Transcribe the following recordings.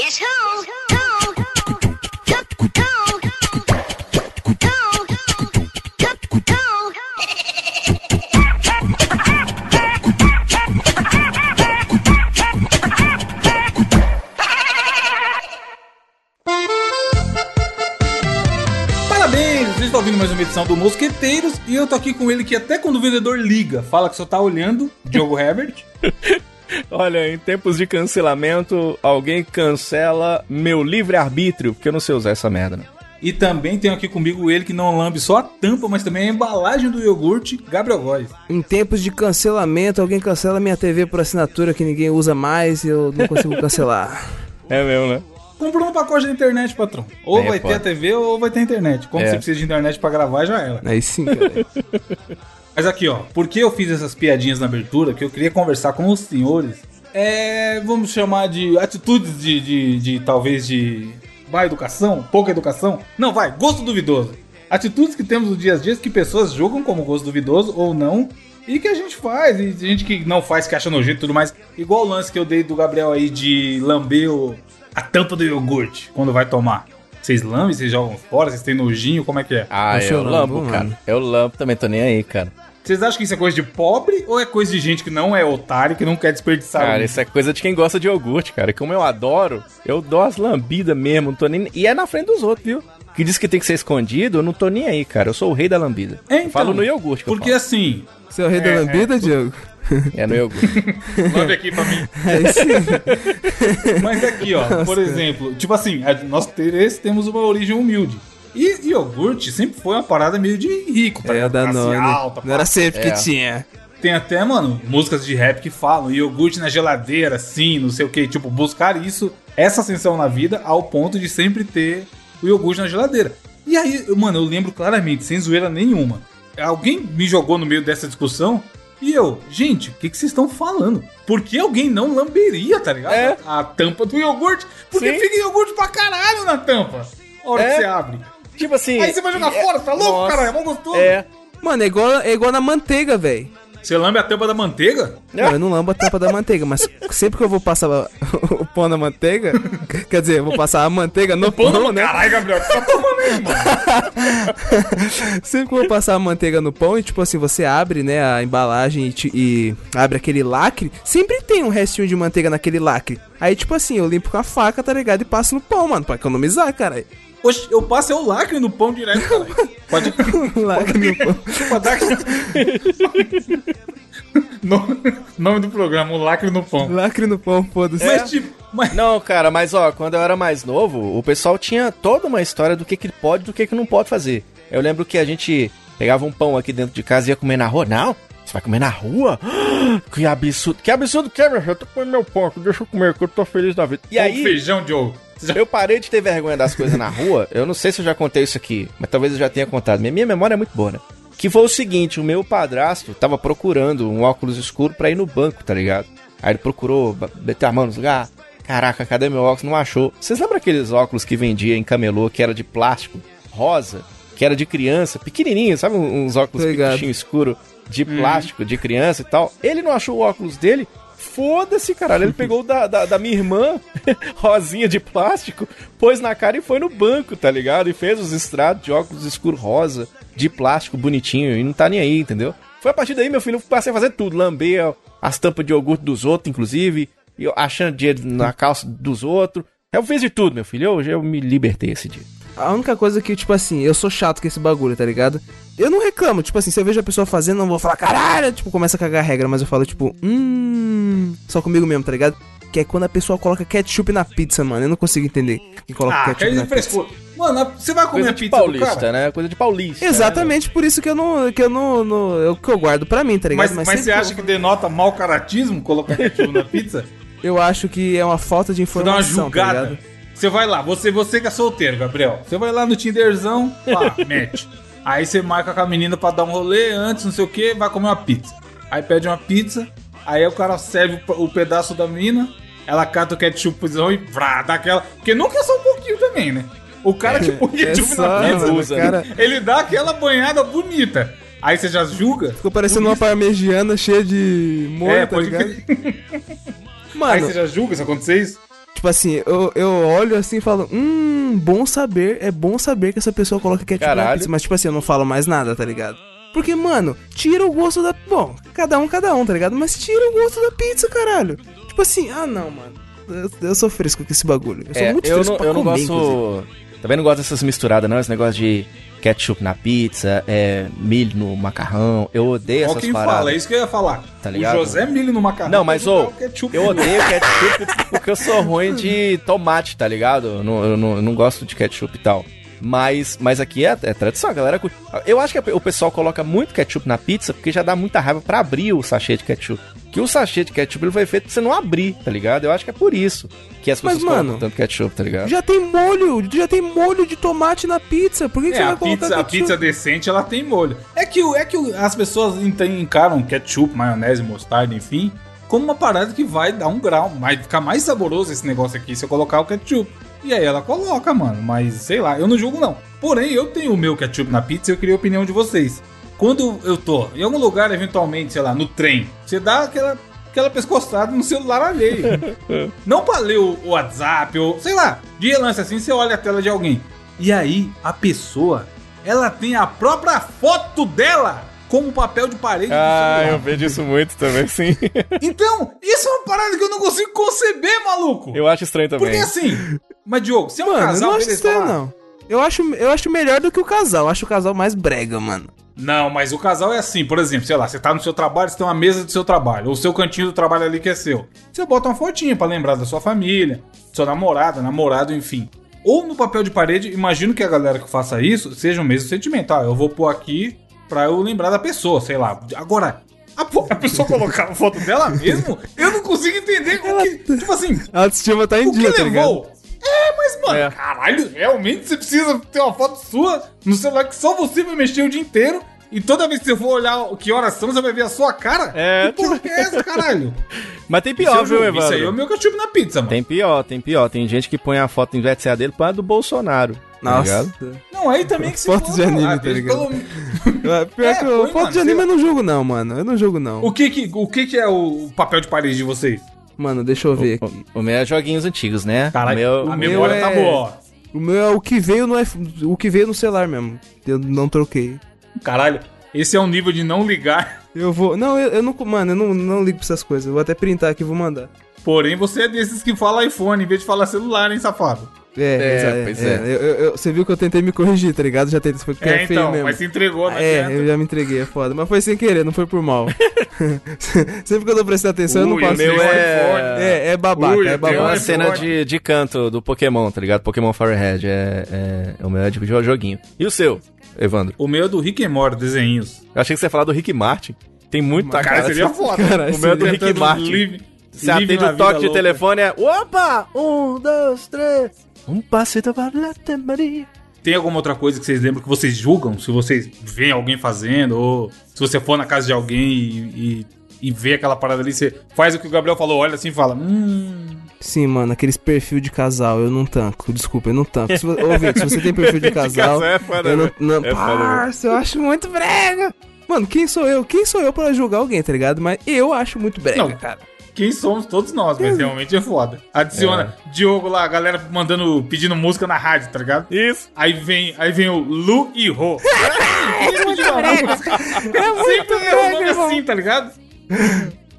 Guess who? Parabéns! Vocês estão ouvindo mais uma edição do Mosqueteiros e eu tô aqui com ele que até quando o vendedor liga, fala que só tá olhando, Diogo Herbert. Olha, em tempos de cancelamento, alguém cancela meu livre-arbítrio, porque eu não sei usar essa merda, né? E também tenho aqui comigo ele que não lambe só a tampa, mas também a embalagem do iogurte, Gabriel Góes. Em tempos de cancelamento, alguém cancela minha TV por assinatura que ninguém usa mais e eu não consigo cancelar. É mesmo, né? Comprou um pacote de internet, patrão. Ou É, vai pô. ter a TV ou vai ter a internet. Como É. você precisa de internet pra gravar, já era. Aí sim, cara. Mas aqui, ó, por que eu fiz essas piadinhas na abertura? Que eu queria conversar com os senhores. É. Vamos chamar de atitudes de, de, de talvez de. Má educação? Pouca educação? Não, vai, gosto duvidoso. Atitudes que temos no dia a dia que pessoas julgam como gosto duvidoso ou não. E que a gente faz, e gente que não faz, que acha nojento e tudo mais. Igual o lance que eu dei do Gabriel aí de lamber o- a tampa do iogurte quando vai tomar. Vocês lambem, vocês jogam fora, vocês têm nojinho, como é que é? Ah, eu eu lambo, lambo, cara. Eu lambo também, tô nem aí, cara. Vocês acham que isso é coisa de pobre ou é coisa de gente que não é otário, que não quer desperdiçar? Cara, isso é coisa de quem gosta de iogurte, cara. Como eu adoro, eu dou as lambidas mesmo, não tô nem... E é na frente dos outros, viu? Que diz que tem que ser escondido, eu não tô nem aí, cara. Eu sou o rei da lambida. É, então, eu falo no iogurte que Porque eu assim, Você é o rei da É, lambida, Diogo? falo. É no iogurte. lambe aqui pra mim. Sim. Mas aqui, ó, por exemplo, tipo assim, a- nós três temos uma origem humilde. E iogurte sempre foi uma parada meio de rico, tá É, da Classe Noni. alta, Não era sempre É. que tinha. Tem até, mano, músicas de rap que falam iogurte na geladeira, sim, não sei o que. Tipo, buscar isso, essa ascensão na vida, ao ponto de sempre ter o iogurte na geladeira. E aí, mano, eu lembro claramente, sem zoeira nenhuma. Alguém me jogou no meio dessa discussão e eu, gente, o que, que vocês estão falando? Por que alguém não lamberia, tá ligado? É. A tampa do iogurte? Porque Sim. fica iogurte pra caralho na tampa. A hora É. que você abre. tipo assim... Aí você vai jogar é- fora, tá louco, Nossa. caralho? É mó gostoso. É. Mano, é igual, é igual na manteiga, velho. Você lambe a tampa da manteiga? Não, eu não lambo a tampa da manteiga, mas sempre que eu vou passar o pão na manteiga, quer dizer, eu vou passar a manteiga no pão, né? Caralho, Gabriel, o tá tomando aí, mano? Sempre que eu vou passar a manteiga no pão e, tipo assim, você abre, né, a embalagem e, te- e abre aquele lacre, sempre tem um restinho de manteiga naquele lacre. Aí, tipo assim, eu limpo com a faca, tá ligado? E passo no pão, mano, pra economizar, cara. Oxe, eu passo é o lacre no pão direto, caralho. Pode. Lacre no pão. Pode dar. No- Nome do programa, o lacre no pão. Lacre no pão, foda-se. Mas, tipo. Mas, Não, cara, mas ó, quando eu era mais novo, o pessoal tinha toda uma história do que, que pode e do que, que não pode fazer. Eu lembro que a gente pegava um pão aqui dentro de casa e ia comer na rua. Não, você vai comer na rua? Que absurdo. Que absurdo que é, meu filho? Eu tô comendo meu pão aqui, deixa eu comer, que eu tô feliz da vida. E pão, aí, feijão, já- eu parei de ter vergonha das coisas na rua. Eu não sei se eu já contei isso aqui, mas talvez eu já tenha contado. Minha, minha memória é muito boa, né? Que foi o seguinte, o meu padrasto tava procurando um óculos escuro pra ir no banco, tá ligado? Aí ele procurou, meteu a mão no lugar. Caraca, cadê meu óculos? Não achou. Vocês lembram aqueles óculos que vendia em camelô, que era de plástico, rosa, que era de criança, pequenininho, sabe? Uns óculos escuro de plástico, de criança e tal. Ele não achou o óculos dele. Foda-se, caralho. Ele pegou o da, da, da minha irmã, rosinha de plástico, pôs na cara e foi no banco, tá ligado? E fez os estrados de óculos escuro rosa, de plástico bonitinho, e não tá nem aí, entendeu? Foi a partir daí, meu filho, eu passei a fazer tudo. Lamber as tampas de iogurte dos outros, inclusive, e eu achando dinheiro na calça dos outros. Eu fiz de tudo, meu filho. Hoje eu me libertei esse dia. A única coisa que, tipo assim, eu sou chato com esse bagulho, tá ligado? Eu não reclamo, tipo assim, se eu vejo a pessoa fazendo, não vou falar, caralho, tipo, começa a cagar a regra, mas eu falo, tipo, hum. Só comigo mesmo, tá ligado? Que é quando a pessoa coloca ketchup na pizza, mano. Eu não consigo entender quem coloca Ah, ketchup que na pizza. Mano, você vai comer Coisa a de pizza do paulista, cara? né? Coisa de paulista. Exatamente por isso que eu não. Que eu não. não eu, que eu guardo pra mim, tá ligado? Mas, mas, sempre você acha que denota mau caratismo colocar ketchup na pizza? Eu, acho que é uma falta de Você dá uma informação. tá julgada. ligado? você vai lá, você, você que é solteiro, Gabriel. Você vai lá no Tinderzão, pá, mete. Aí você marca com a menina pra dar um rolê antes, não sei o que, vai comer uma pizza. Aí pede uma pizza, aí o cara serve o, o pedaço da mina, ela cata o ketchupzão e vrá, dá aquela. Porque nunca é só um pouquinho também, né? O cara que põe É ketchup só, na pizza, mano, cara. ele dá aquela banhada bonita. Aí você já julga. Ficou parecendo uma parmegiana cheia de molho, É, tá ligado? Aí Mano, você já julga se acontecer isso? Tipo assim, eu, eu olho assim e falo, hum, bom saber, é bom saber que essa pessoa coloca ketchup na Caralho. pizza. Mas, tipo assim, eu não falo mais nada, tá ligado? Porque, mano, tira o gosto da. Bom, cada um, cada um, tá ligado? Mas tira o gosto da pizza, caralho. Tipo assim, ah, não, mano. Eu, eu sou fresco com esse bagulho. Eu sou É, muito eu fresco não, pra eu não comer, gosto. inclusive. Também não gosto dessas misturadas, não. Esse negócio de ketchup na pizza, é, milho no macarrão. Eu odeio Olha essas quem paradas. fala, é isso que eu ia falar. Tá ligado? O José Milho no macarrão. Não, mas, ô, jogar o ketchup eu odeio ketchup porque eu sou ruim de tomate, tá ligado? Eu não, eu não, eu não gosto de ketchup e tal. Mas, mas aqui é, é tradição, a galera. curte. Eu acho que o pessoal coloca muito ketchup na pizza porque já dá muita raiva pra abrir o sachê de ketchup. Que o sachê de ketchup ele foi feito pra você não abrir, tá ligado? Eu acho que é por isso que as Mas, pessoas colocam mano, tanto ketchup, tá ligado? Já tem molho, já tem molho de tomate na pizza. Por que, que É, você a vai colocar pizza, a ketchup? pizza decente, ela tem molho. É que, é que as pessoas encaram ketchup, maionese, mostarda, enfim, como uma parada que vai dar um grau, vai ficar mais saboroso esse negócio aqui se eu colocar o ketchup. E aí ela coloca, mano, mas sei lá, eu não julgo não. Porém, eu tenho o meu ketchup na pizza e eu queria a opinião de vocês. Quando eu tô em algum lugar, eventualmente, sei lá, no trem, você dá aquela, aquela pescoçada no celular alheio. Não pra ler o WhatsApp ou, sei lá, de relance assim, você olha a tela de alguém. E aí, a pessoa, ela tem a própria foto dela como papel de parede Ah, eu vejo isso muito também, sim. Então, isso é uma parada que eu não consigo conceber, maluco. Eu acho estranho também. Porque assim, mas Diogo, se é um Mano, eu casal, não acho estranho, não. Eu acho, eu acho melhor do que o casal. Eu acho o casal mais brega, mano. Não, mas o casal é assim, por exemplo, sei lá, você tá no seu trabalho, você tem uma mesa do seu trabalho, ou o seu cantinho do trabalho ali que é seu. Você bota uma fotinha pra lembrar da sua família, sua namorada, namorado, enfim. Ou no papel de parede, imagino que a galera que faça isso seja o mesmo sentimento. Ah, eu vou pôr aqui pra eu lembrar da pessoa, sei lá. Agora, a, a pessoa colocar a foto dela mesmo, eu não consigo entender o que. Tipo assim, A autoestima tá em dia, tá ligado? É, mas, mano, É. caralho, realmente você precisa ter uma foto sua no celular que só você vai mexer o dia inteiro. E toda vez que você for olhar o que horas são, você vai ver a sua cara? É, Que porra que é essa, caralho? Mas tem Isso, pior, viu, julgo. Isso aí é o Evandro? meu ketchup na pizza, mano. Tem pior, tem pior. Tem gente que põe a foto em VTCA dele para do Bolsonaro. Tá Nossa. ligado? Não, aí também que se Fotos de anime, ah, tá ligado? pelo- É, Pior É, que eu, põe, foto mano, de anime eu não julgo, não, mano. Eu não julgo, não. O que que, o que que é o papel de parede de vocês? Mano, deixa eu ver aqui. O, o meu é joguinhos antigos, né? Caralho, o meu, a o meu memória tá é- boa, ó. O meu é o que veio no F... o que veio no celular mesmo. Eu não troquei. Caralho, esse é um nível de não ligar. Eu vou. Não, eu, eu não. Mano, eu não, não ligo pra essas coisas. Eu vou até printar aqui e vou mandar. Porém, você é desses que fala iPhone em vez de falar celular, hein, safado? É, É, é, pois é. é. Eu- eu- eu- você viu que eu tentei me corrigir, tá ligado? Já tentei. Foi porque É, é, feio então, mesmo. mas se entregou, não É, adianta. eu já me entreguei, é foda. Mas foi sem querer, não foi por mal. Sempre que eu tô prestando atenção, eu não Ui, posso. o meu é- é... É, é babaca, Ui, é babaca. uma iPhone. cena de, de canto do Pokémon, tá ligado? Pokémon Firehead. É, é, o meu é de joguinho. E o seu, Evandro? O meu é do Rick and Morty, desenhinhos. Eu achei que você ia falar do Rick Martin. Tem muito Cara, cara. seria foda. Cara, o meu é do Rick Martin. Live, Você live atende o toque de louca. telefone, é... Opa! Um, dois, três... Um passito para Maria. Tem alguma outra coisa que vocês lembram que vocês julgam? Se vocês veem alguém fazendo, ou se você for na casa de alguém e, e, e vê aquela parada ali, você faz o que o Gabriel falou, olha assim e fala: Hum. Sim, mano, aqueles perfil de casal, eu não tanco. Desculpa, eu não tanco. Se, Vitor, se você tem perfil de casal. casal é foda, eu não, né? não, É foda, parça, eu acho muito brega. Mano, quem sou eu? Quem sou eu pra julgar alguém, tá ligado? Mas eu acho muito brega, Não. cara. Quem somos todos nós, mas realmente é foda. Adiciona Diogo lá, a galera mandando, pedindo música na rádio, tá ligado? Isso. Aí vem, aí vem o Lu e Ro. é muito É muito Sempre é brega, nome irmão. assim, tá ligado?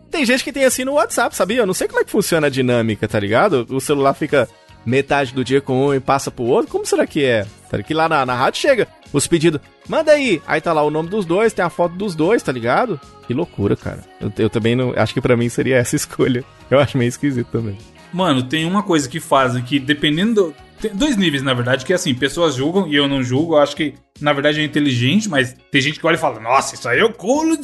Tem gente que tem assim no WhatsApp, sabia? Eu não sei como é que funciona a dinâmica, tá ligado? O celular fica metade do dia com um e passa pro outro. Como será que é? Tá que lá na, na rádio chega os pedidos. Manda aí. Aí tá lá o nome dos dois, tem a foto dos dois, tá ligado? Que loucura, cara. Eu, eu também não. Acho que pra mim seria essa escolha. Eu acho meio esquisito também. Mano, tem uma coisa que fazem que, dependendo. Do... Tem dois níveis, na verdade, que é assim, pessoas julgam e eu não julgo. Eu acho que, na verdade, é inteligente, mas tem gente que olha e fala: Nossa, isso aí é o culo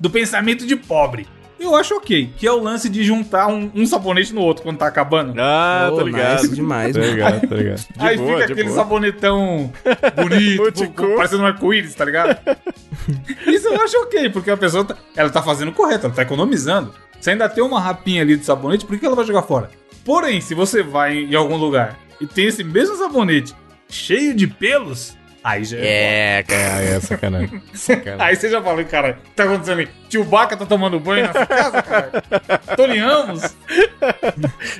do pensamento de pobre. Eu acho ok, que é o lance de juntar um, um sabonete no outro quando tá acabando. Ah, Ô, tô ligado. nice demais, mano. ligado, tô ligado. De aí boa, fica de aquele boa. sabonetão bonito, pô, parecendo um arco-íris, tá ligado? Isso eu acho ok, porque a pessoa tá, ela tá fazendo o correto, ela tá economizando. Se ainda tem uma rapinha ali de sabonete, por que ela vai jogar fora? Porém, se você vai em algum lugar e tem esse mesmo sabonete cheio de pelos, aí já é. É, cara, é sacanagem. sacanagem. Aí você já fala, cara, o que tá acontecendo aí? Tio Baca tá tomando banho nessa casa, cara? Tony Ramos?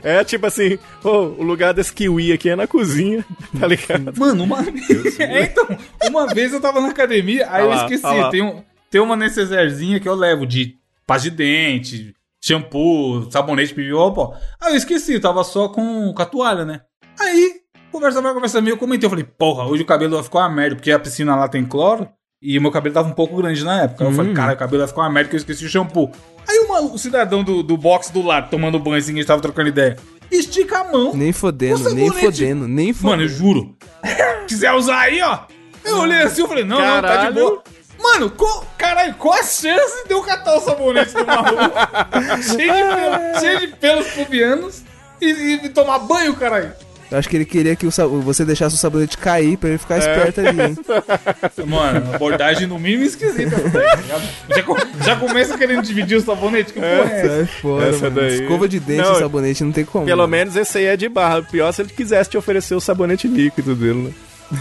É tipo assim, ô, o lugar desse kiwi aqui é na cozinha, tá ligado? Mano, uma vez. é, então, uma vez eu tava na academia, aí Ah eu lá, esqueci. ah. Tem, um, tem uma necessairezinha que eu levo de pasta de dente, shampoo, sabonete, pó. Aí eu esqueci, tava só com, com a toalha, né? Aí, conversa vai, conversa meio, eu comentei. Eu falei, porra, hoje o cabelo vai ficar uma merda, porque a piscina lá tem cloro. E meu cabelo tava um pouco grande na época. Aí eu falei, cara, o cabelo vai ficar uma merda que eu esqueci o shampoo. Aí o, o cidadão do, do box do lado, tomando banho assim, a gente tava trocando ideia, estica a mão. Nem fodendo, nem fodendo, nem fodendo. Mano, eu juro. Quiser usar aí, ó. Eu olhei assim, eu falei, não, não, tá de Caralho. boa. Mano, qual, caralho, qual a chance de eu catar o sabonete do maluco? cheio, de pelo, cheio de pelos pubianos e, e tomar banho, caralho. Eu acho que ele queria que o você deixasse o sabonete cair pra ele É. ficar esperto ali, hein? Mano, abordagem no mínimo esquisita. tá já, já começa querendo dividir o sabonete, que porra é essa? Fora, Essa daí- Escova de dente Não, e sabonete não tem como. Pelo mano. menos esse aí é de barra. Pior se ele quisesse te oferecer o sabonete líquido dele,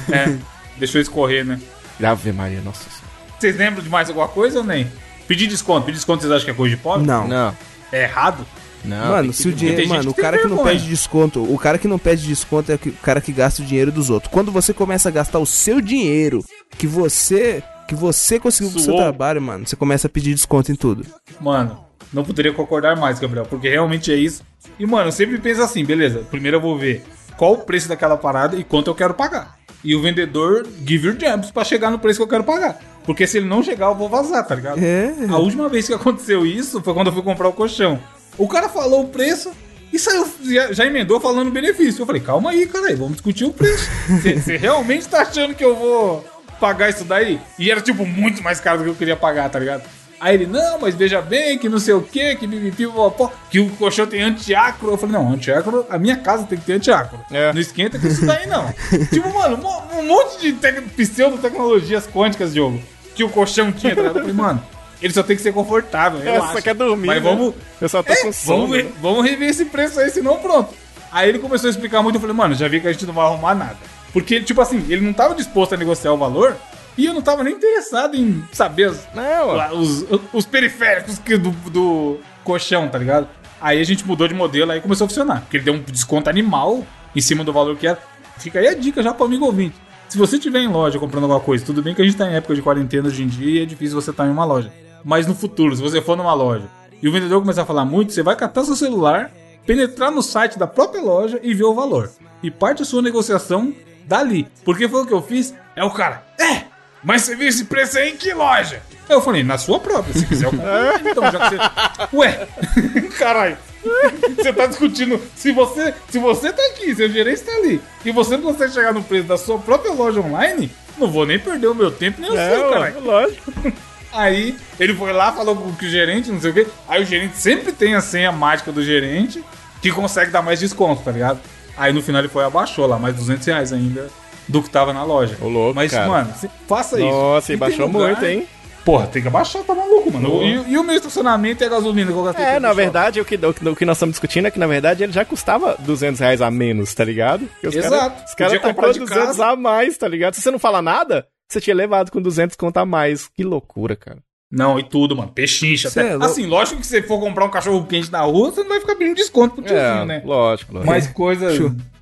né? É, deixou escorrer, né? Ave Maria, nossa senhora. Vocês lembram de mais alguma coisa ou nem? Pedir desconto. Pedir desconto vocês acham que é coisa de pobre? Não. Não, É errado? Não. Mano, se que- o dinheiro. Mano, o cara que não pede desconto, o cara que não pede desconto é o cara que gasta o dinheiro dos outros. Quando você começa a gastar o seu dinheiro, que você. Que você conseguiu com o seu trabalho, mano, você começa a pedir desconto em tudo. Mano, não poderia concordar mais, Gabriel, porque realmente é isso. E, mano, eu sempre penso assim, beleza, primeiro eu vou ver qual o preço daquela parada e quanto eu quero pagar. E o vendedor give your jumps pra chegar no preço que eu quero pagar. Porque se ele não chegar, eu vou vazar, tá ligado? É. A última vez que aconteceu isso foi quando eu fui comprar o colchão. O cara falou o preço e saiu, já, já emendou falando o benefício. Eu falei, calma aí, cara, vamos discutir o preço. Você realmente tá achando que eu vou pagar isso daí? E era, tipo, muito mais caro do que eu queria pagar, tá ligado? Aí ele, não, mas veja bem, que não sei o que, que popó, que o colchão tem antiacro. Eu falei, não, antiacro, a minha casa tem que ter antiacro. É. Não esquenta com isso daí, não. tipo, mano, um, monte de tec- pseudo-tecnologias quânticas, jogo, que o colchão tinha, tá ligado? Eu falei, mano, ele só tem que ser confortável, relaxa. só quer dormir. Mas né? vamos, Eu só tô é, com sono. vamos, ver- vamos rever esse preço aí, senão pronto. Aí ele começou a explicar muito, eu falei, mano, já vi que a gente não vai arrumar nada. Porque, tipo assim, ele não tava disposto a negociar o valor e eu não tava nem interessado em saber as- Não, os, os periféricos do, do colchão, tá ligado? Aí a gente mudou de modelo, aí começou a funcionar. Porque ele deu um desconto animal em cima do valor que era. Fica aí a dica já pro amigo ouvinte. Se você tiver em loja comprando alguma coisa, tudo bem que a gente tá em época de quarentena hoje em dia e é difícil você estar em uma loja. Mas no futuro, se você for numa loja e o vendedor começar a falar muito, você vai catar seu celular, penetrar no site da própria loja e ver o valor. E parte a sua negociação dali. Porque foi o que eu fiz. É o cara, é, mas você viu esse preço aí em que loja? Eu falei, na sua própria, se quiser eu compro. então, já que você. Ué, caralho. Você tá discutindo. Se você, se você tá aqui, seu gerente tá ali, e você não consegue chegar no preço da sua própria loja online, não vou nem perder o meu tempo, nem o É, seu, caralho. lógico. Aí ele foi lá, falou com o gerente, não sei o quê. Aí o gerente sempre tem a senha mágica do gerente que consegue dar mais desconto, tá ligado? Aí no final ele foi e abaixou lá, mais 200 reais ainda do que tava na loja. Ô, louco, Mas, cara. mano, faça isso. Nossa, e baixou lugar- muito, hein? Porra, tem que abaixar, tá maluco, mano. E, e o meu estacionamento e a gasolina que eu gastei É, pra na verdade, o que, o, que- o que nós estamos discutindo é que, na verdade, ele já custava 200 reais a menos, tá ligado? Exato. Cara, os caras tacou de 200 casa. a mais, tá ligado? Se você não fala nada, você tinha levado com 200 conto a mais. Que loucura, cara. Não, e tudo, mano. Pechincha. Cê Até. é assim, lógico que se você for comprar um cachorro quente na rua, você não vai ficar pedindo desconto pro tiozinho, É, né? lógico, lógico. Mas coisas,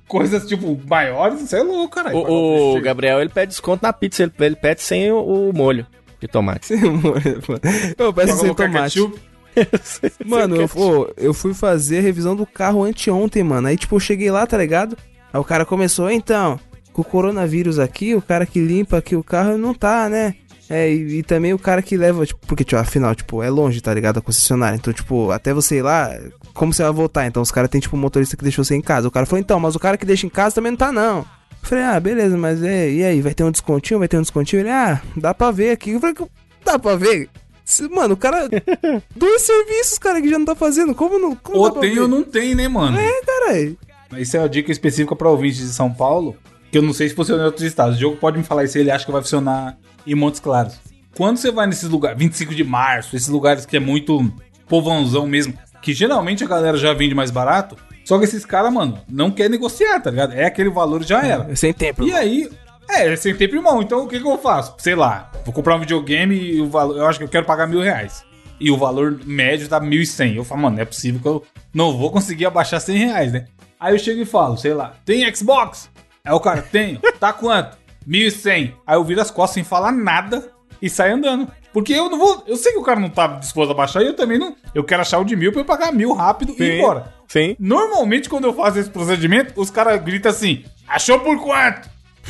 coisas, tipo, maiores, você é louco, caralho. O, o Gabriel, ele pede desconto na pizza, ele, ele pede sem o, o molho de tomate. Eu peço sem tomate. Mano, eu, ô, eu fui fazer a revisão do carro anteontem, mano. Aí, tipo, eu cheguei lá, tá ligado? Aí o cara começou, então, com o coronavírus aqui, o cara que limpa aqui o carro não tá, né? É, e, e também o cara que leva, tipo, porque, tipo, afinal, tipo, é longe, tá ligado? A concessionária. Então, tipo, até você ir lá, como você vai voltar? Então, os caras tem, tipo, um motorista que deixou você em casa. O cara falou, então, mas o cara que deixa em casa também não tá, não. Eu falei, ah, beleza, mas é, e aí, vai ter um descontinho? Vai ter um descontinho? Ele, ah, dá pra ver aqui. Eu falei, dá pra ver? Mano, o cara. Dois serviços, cara, que já não tá fazendo. Como não? Como Ou dá pra tem ver? ou não tem, né, mano? É, caralho. Isso é uma dica específica pra ouvintes de São Paulo, que eu não sei se funciona em outros estados. O jogo pode me falar isso, ele acha que vai funcionar em Montes Claros. Quando você vai nesses lugares, 25 de março, esses lugares que é muito povãozão mesmo, que geralmente a galera já vende mais barato, só que esses caras, mano, não quer negociar, tá ligado? É aquele valor já era. É sem tempo. E aí, é, sem tempo irmão. Então o que, que eu faço? Sei lá, vou comprar um videogame e o valor. Eu acho que eu quero pagar mil reais. e o valor médio tá 1.100. Eu falo, mano, não é possível que eu não vou conseguir abaixar 100 reais, né? Aí eu chego e falo, sei lá, tem Xbox? Aí o cara, tenho. Tá quanto? 1.100. Aí eu viro as costas sem falar nada e saio andando. Porque eu não vou. Eu sei que o cara não tá disposto a baixar e eu também não. Eu quero achar o de mil pra eu pagar mil rápido e ir embora. Sim. Normalmente, quando eu faço esse procedimento, os caras gritam assim: achou por quanto?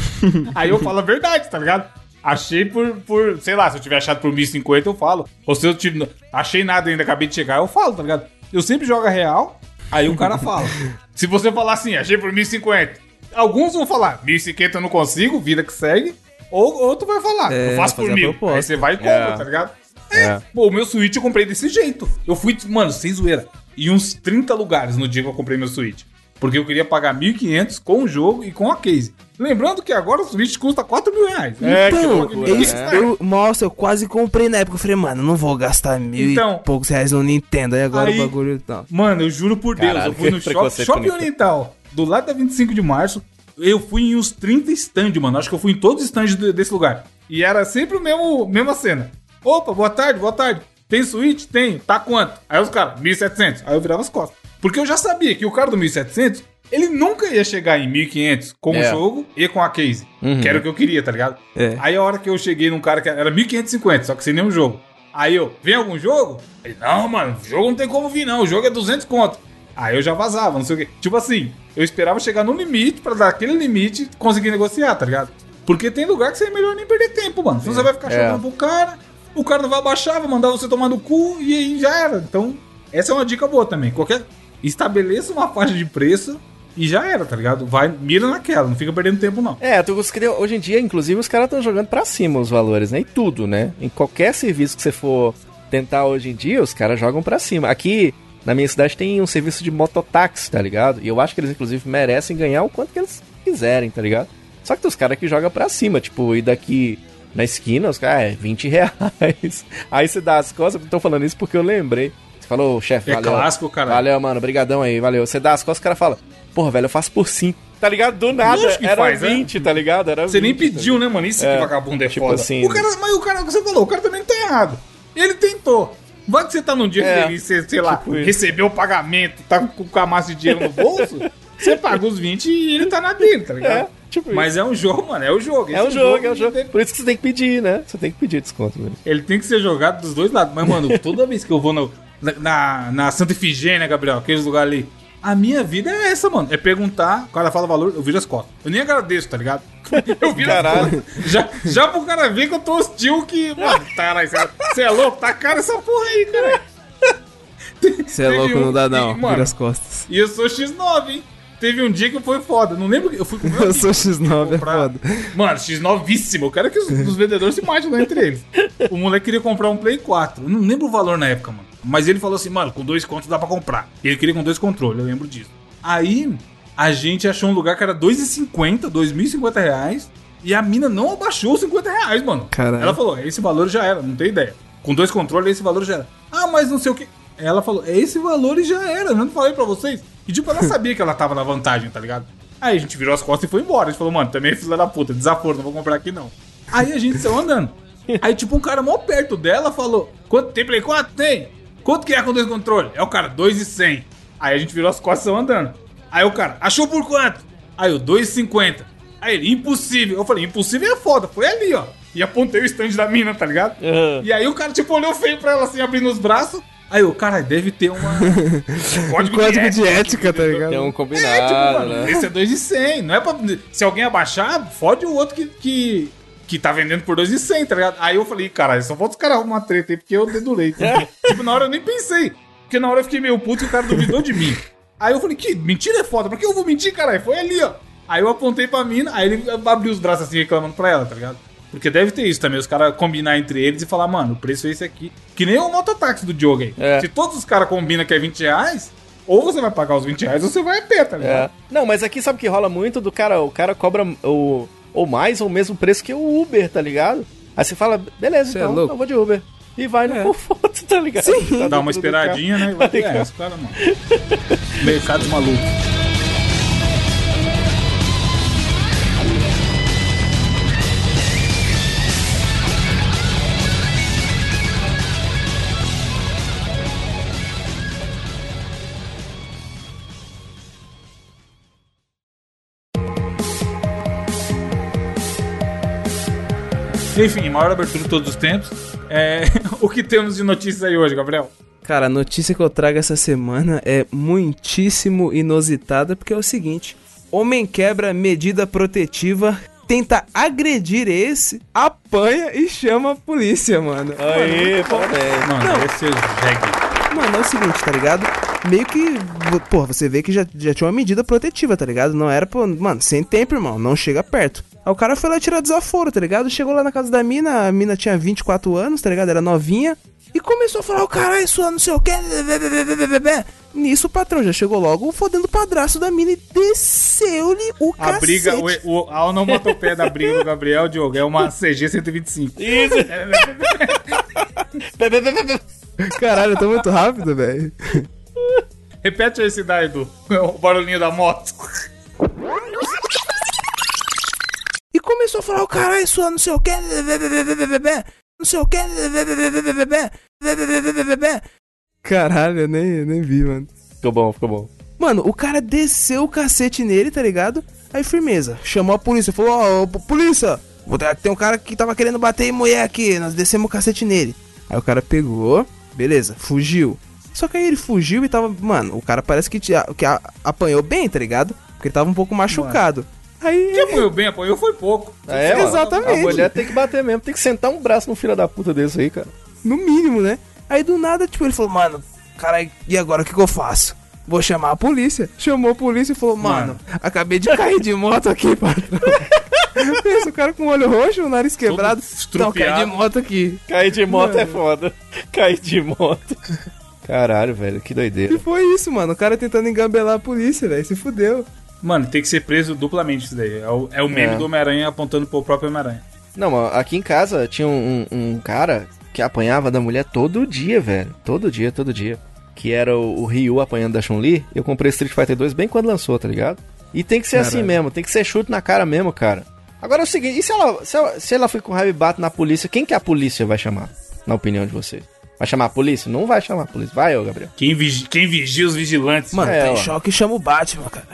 Aí eu falo a verdade, tá ligado? Achei por, por, sei lá, se eu tiver achado por 1.050, eu falo. Ou se eu tive, achei nada ainda, acabei de chegar, eu falo, tá ligado? Eu sempre jogo a real, aí o cara fala. se você falar assim, achei por 1.050, alguns vão falar, 1.050 eu não consigo, vida que segue. Ou outro vai falar, É, eu faço por mil. Aí você vai e compra, É. tá ligado? É. Pô, o meu Switch eu comprei desse jeito. Eu fui, mano, sem zoeira. Em uns 30 lugares no dia que eu comprei meu Switch. Porque eu queria pagar 1.500 com o jogo e com a case. Lembrando que agora o Switch custa 4 mil reais. É, que Então, loucura, é isso, né? eu, nossa, eu quase comprei na época. Eu falei, mano, não vou gastar mil Então. e poucos reais no Nintendo. Aí agora Aí- o bagulho tá. Mano, eu juro por Deus, Caralho, eu fui no que shopping, shopping. Oriental, do lado da 25 de março. Eu fui em uns 30 stands, mano. Acho que eu fui em todos os stands de- desse lugar. E era sempre o mesmo, mesma cena. Opa, boa tarde, boa tarde. Tem Switch? Tem. Tá quanto? Aí os caras, 1.700. Aí eu virava as costas. Porque eu já sabia que o cara do 1.700, ele nunca ia chegar em 1.500 com o É. jogo e com a case. Uhum. Que era o que eu queria, tá ligado? É. Aí a hora que eu cheguei num cara que era 1.550, só que sem nenhum jogo. Aí eu, vem algum jogo? Ele, não, mano, o jogo não tem como vir, não. O jogo é 200 conto. Aí eu já vazava, não sei o quê. Tipo assim, eu esperava chegar no limite pra dar aquele limite e conseguir negociar, tá ligado? Porque tem lugar que você é melhor nem perder tempo, mano. Senão você vai ficar É. chamando pro cara, o cara não vai abaixar, vai mandar você tomar no cu e aí já era. Então, essa é uma dica boa também. Qualquer. Estabeleça uma faixa de preço e já era, tá ligado? Vai, mira naquela, não fica perdendo tempo, não. É, tu hoje em dia, inclusive, os caras estão jogando pra cima os valores, né? Em tudo, né? Em qualquer serviço que você for tentar hoje em dia, os caras jogam pra cima. Aqui, na minha cidade, tem um serviço de mototáxi, tá ligado? E eu acho que eles, inclusive, merecem ganhar o quanto que eles quiserem, tá ligado? Só que tem os caras que jogam pra cima, tipo, e daqui na esquina, os caras, é, 20 reais. Aí você dá as costas, eu tô falando isso porque eu lembrei. Você falou, chefe, É valeu. clássico, caralho. Valeu, mano, brigadão aí, valeu. Você dá as costas, o cara fala, porra, velho, eu faço por 5. Tá ligado? Do nada, que era faz, né? 20, tá ligado? Era Você nem 20, tá pediu, né, mano? Isso É, que vagabundo é tipo foda. assim, o cara, mas o cara, você falou, o cara também tá errado. Ele tentou. Vai que você tá num dia É, feliz, você, sei lá, tipo isso. recebeu o pagamento, tá com com a massa de dinheiro no bolso, você paga os 20 e ele tá na dele, tá ligado? É, tipo Mas é um jogo, mano, é o jogo. É um jogo, é um jogo. tem- Por isso que você tem que pedir, né? Você tem que pedir desconto mesmo. Ele tem que ser jogado dos dois lados. Mas, mano, toda vez que eu vou no- na, na, na Santa Ifigênia, Gabriel, aqueles lugares ali, a minha vida é essa, mano. É perguntar, o cara fala valor, eu viro as costas. Eu nem agradeço, tá ligado? Eu viro Caralho. as costas. Já, já pro cara ver que eu tô hostil que, mano, caralho, você é louco? Tá cara essa porra aí, cara. Você é louco, um- não dá não. mano, Vira as costas. E eu sou X9, hein? Teve um dia que foi foda. Não lembro. Eu fui com o meu Eu sou X9, é foda. Mano, X9víssimo. Eu quero que os, os vendedores se matem lá entre eles. O moleque queria comprar um Play 4. Eu não lembro o valor na época, mano. Mas ele falou assim, mano, com dois contos dá pra comprar. E ele queria com dois controles, eu lembro disso. Aí, a gente achou um lugar que era 2,50, 2.050 reais. E a mina não abaixou os 50 reais, mano. Caralho. Ela falou, esse valor já era, não tem ideia. Com dois controles, esse valor já era. Ah, mas não sei o que. Ela falou, é esse valor e já era, eu não falei pra vocês. E tipo, ela sabia que ela tava na vantagem, tá ligado? Aí a gente virou as costas e foi embora. A gente falou, mano, também é filha da puta, desaforo, não vou comprar aqui não. Aí a gente saiu andando. Aí, tipo, um cara mó perto dela falou: Quanto tem Play 4? Tem. Quanto que é com dois controles? É o cara, 2,100. Aí a gente virou as costas e saiu andando. Aí o cara, achou por quanto? Aí eu, 2,50. Aí ele, impossível. Eu falei, impossível é foda, foi ali, ó. E apontei o stand da mina, tá ligado? Aham. E aí o cara, tipo, olhou feio pra ela assim, abrindo os braços. Aí eu, cara, deve ter uma. código, Código de ética, tá ligado? Tem um É, tipo, combinado, mano, né? esse é 2 de 100. Não é pra. Se alguém abaixar, fode o outro que, que, que tá vendendo por 2 de 100, tá ligado? Aí eu falei, caralho, só falta os caras arrumar uma treta aí, porque eu dedulei. tipo, na hora eu nem pensei. Porque na hora eu fiquei meio puto e o cara duvidou de mim. Aí eu falei, que mentira é foda, por que eu vou mentir, caralho? Foi ali, ó. Aí eu apontei pra mina, aí ele abriu os braços assim, reclamando pra ela, tá ligado? Porque deve ter isso também, os caras combinar entre eles e falar, mano, o preço é esse aqui. Que nem o mototáxi do jogo aí. É. Se todos os caras combinam que é 20 reais, ou você vai pagar os 20 reais ou você vai a pé, tá ligado? É. Não, mas aqui sabe que rola muito do cara, o cara cobra o, ou mais ou o mesmo preço que o Uber, tá ligado? Aí você fala, beleza, Cê é então louco? eu vou de Uber. E vai no É. conforto, tá ligado? Tá Dá uma esperadinha, né? e Tá Vai... ligado? É, os caras, mano. Mercados malucos. Enfim, maior abertura de todos os tempos. É, o que temos de notícias aí hoje, Gabriel? Cara, a notícia que eu trago essa semana é muitíssimo inusitada, porque é o seguinte: homem quebra medida protetiva, tenta agredir esse, apanha e chama a polícia, mano. Aí, parabéns. Mano, Não. esse é jegue. Mano, é o seguinte, tá ligado? Meio que, pô, você vê que já, já tinha uma medida protetiva, tá ligado? Não era, pô, mano, sem tempo, irmão, não chega perto. Aí o cara foi lá tirar desaforo, tá ligado? Chegou lá na casa da mina, a mina tinha 24 anos, tá ligado? Era novinha. E começou a falar, o caralho, sua não sei o que. Nisso o patrão já chegou logo fodendo o padrasto da mina e desceu-lhe o A cacete. briga, o, o, a onomatopeia da briga do Gabriel, Diogo, é uma CG 125. Isso. Caralho, eu tô muito rápido, velho. Repete esse daí, Edu. O barulhinho da moto. E começou a falar, o caralho, sua não sei o que. Não sei o que. Caralho, eu nem, nem vi, mano. Ficou bom, ficou bom. Mano, o cara desceu o cacete nele, tá ligado? Aí, firmeza. Chamou a polícia. Falou, ó, ô, polícia, tem um cara que tava querendo bater em mulher aqui. Nós descemos o cacete nele. Aí o cara pegou, beleza, fugiu. Só que aí ele fugiu e tava. Mano, o cara parece que, tinha, que a- apanhou bem, tá ligado? Porque ele tava um pouco machucado. Aí. Que apanhou bem, apanhou foi pouco. É, mano. Exatamente. A mulher tem que bater mesmo, tem que sentar um braço no filho da puta desse aí, cara. No mínimo, né? Aí do nada, tipo, ele falou, mano, cara, e agora o que, que eu faço? Vou chamar a polícia. Chamou a polícia e falou, mano, Mano. acabei de cair de moto aqui, patrão. Pensa, o cara com o olho roxo, o nariz quebrado. Não, caí de moto aqui. Cair de moto Mano. é foda. Cair de moto. Caralho, velho, que doideira. E foi isso, mano. O cara tentando engambelar a polícia, velho. Se fudeu. Mano, tem que ser preso duplamente isso daí. É o, é o meme É. do Homem-Aranha apontando pro próprio Homem-Aranha. Não, aqui em casa tinha um, um- cara que apanhava da mulher todo dia, velho. Todo dia, todo dia. Que era o, o Ryu apanhando da Chun-Li. Eu comprei Street Fighter 2 bem quando lançou, tá ligado? E tem que ser assim Caralho. mesmo, tem que ser chute na cara mesmo, cara. Agora é o seguinte, e se ela, se ela, se ela foi com raiva e bate na polícia, quem que a polícia vai chamar? Na opinião de vocês? Vai chamar a polícia? Não vai chamar a polícia. Vai, ô, Gabriel. Quem, vigi- quem vigia os vigilantes? Mano, É, tá em ó. choque e chama o Batman, cara.